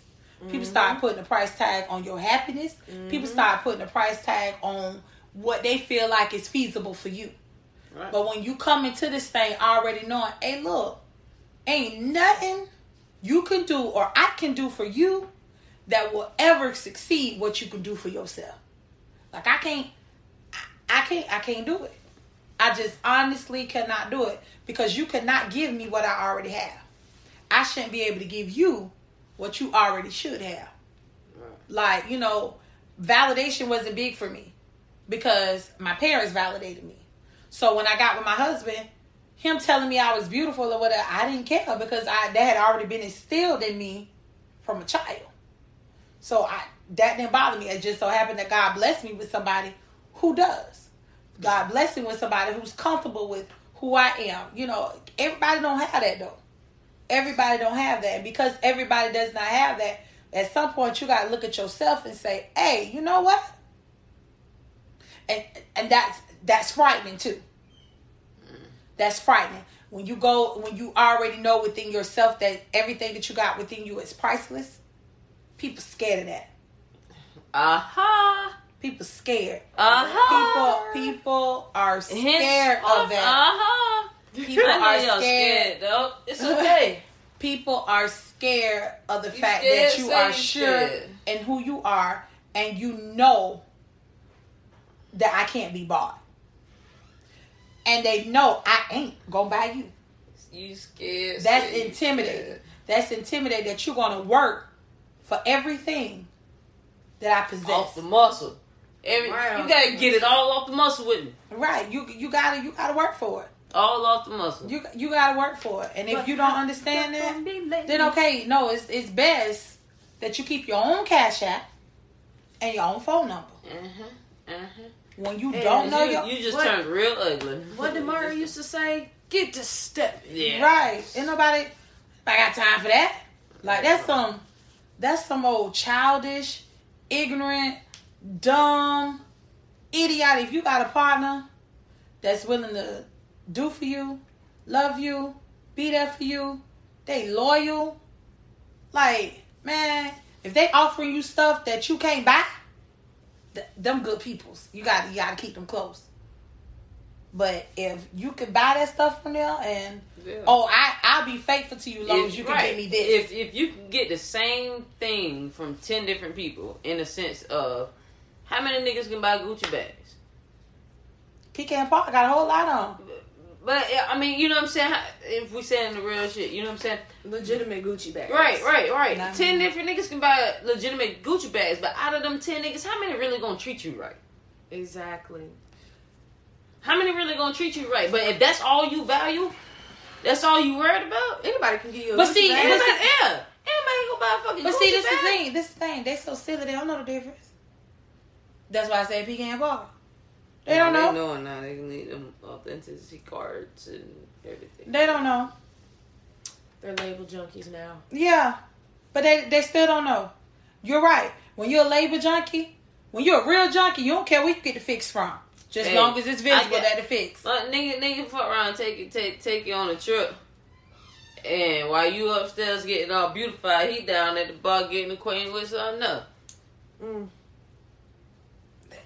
People start mm-hmm. putting a price tag on your happiness. People mm-hmm. start putting a price tag on what they feel like is feasible for you. Right. But when you come into this thing already knowing, hey, look, ain't nothing you can do or I can do for you that will ever succeed what you can do for yourself. Like I can't, I, I can't, I can't do it. I just honestly cannot do it because you cannot give me what I already have. I shouldn't be able to give you what you already should have. Right. Like, you know, validation wasn't big for me because my parents validated me. So when I got with my husband, him telling me I was beautiful or whatever, I didn't care because I that had already been instilled in me from a child. So I that didn't bother me. It just so happened that God blessed me with somebody who does. God blessed me with somebody who's comfortable with who I am. You know, everybody don't have that though. Everybody don't have that. And because everybody does not have that, at some point you gotta look at yourself and say, Hey, you know what? And and that's that's frightening too. That's frightening. when you go when you already know within yourself that everything that you got within you is priceless. People scared of that. Uh huh. People scared. Uh huh. People people are scared of that. Uh huh. People are scared. scared though. It's okay. *laughs* People are scared of the You fact that you are sure scared. in who you are and you know that I can't be bought. And they know I ain't gonna buy you. You scared. That's say you intimidating. scared. That's intimidating that you're gonna work for everything that I possess. Off the muscle. Every, Right you gotta get it all off the muscle with me. right. You you gotta you gotta work for it. All off the muscle. You you gotta work for it. And if you don't understand that, then okay, no, it's it's best that you keep your own Cash App and your own phone number. Uh-huh. Uh-huh. When you And don't know you, your you just What? turned real ugly. What did Murray *laughs* used to say? Get to stepping. Yeah. right, ain't nobody I got time for that. Like that's some that's some old childish, ignorant, dumb, idiotic. If you got a partner that's willing to do for you, love you, be there for you, they loyal. Like, man, if they offering you stuff that you can't buy, th- them good peoples. You got you got to keep them close. But if you can buy that stuff from them and Yeah. oh, I I'll be faithful to you as long If- as you can right. give me this. If if you can get the same thing from ten different people in the sense of how many niggas can buy Gucci bags? Pecan Park I got a whole lot on. But I mean, you know what I'm saying? If we saying the real shit, you know what I'm saying? Legitimate Gucci bags. Right, right, right. Not ten me. different niggas can buy legitimate Gucci bags, but out of them ten niggas, how many really gonna treat you right? Exactly. How many really gonna treat you right? But if that's all you value, that's all you worried about. Anybody can give you a But Gucci see, bag. Anybody, yeah, anybody go buy a fucking. But Gucci see, this is bag? the thing. This is the thing. They so silly. They don't know the difference. That's why I say Pecan Park. They don't know. They know now. They need them authenticity cards and everything. They don't know. They're label junkies now. Yeah, but they they still don't know. You're right. When you're a labor junkie, when you're a real junkie, you don't care where you get the fix from, just Hey, long as it's I visible get- that the fix. But nigga, nigga, fuck around, take it, take, take you on a trip, and while you upstairs getting all beautified, he down at the bar getting acquainted with something else. Mm.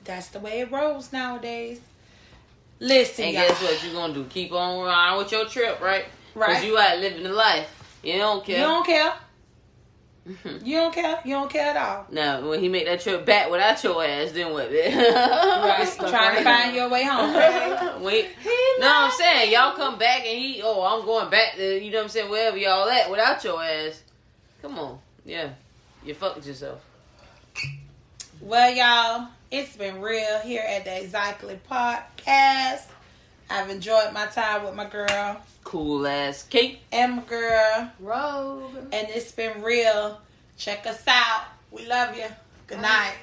That's the way it rolls nowadays. Listen, And y'all. guess what you gonna do? Keep on riding with your trip, right? Right. Cause you out living the life. You don't care. You don't care. Mm-hmm. You don't care. You don't care at all. now, when he make that trip back without your ass, then what? *laughs* Right. Trying to find your way home. Wait. *laughs* No, I'm saying y'all come back and he. Oh, I'm going back to you know what I'm saying wherever y'all at without your ass. Come on, yeah, you fucked yourself. Well, y'all, it's been real here at the Exactly Podcast. I've enjoyed my time with my girl Cool ass cake. and my girl, Rogue. and it's been real. Check us out. We love you. Good night.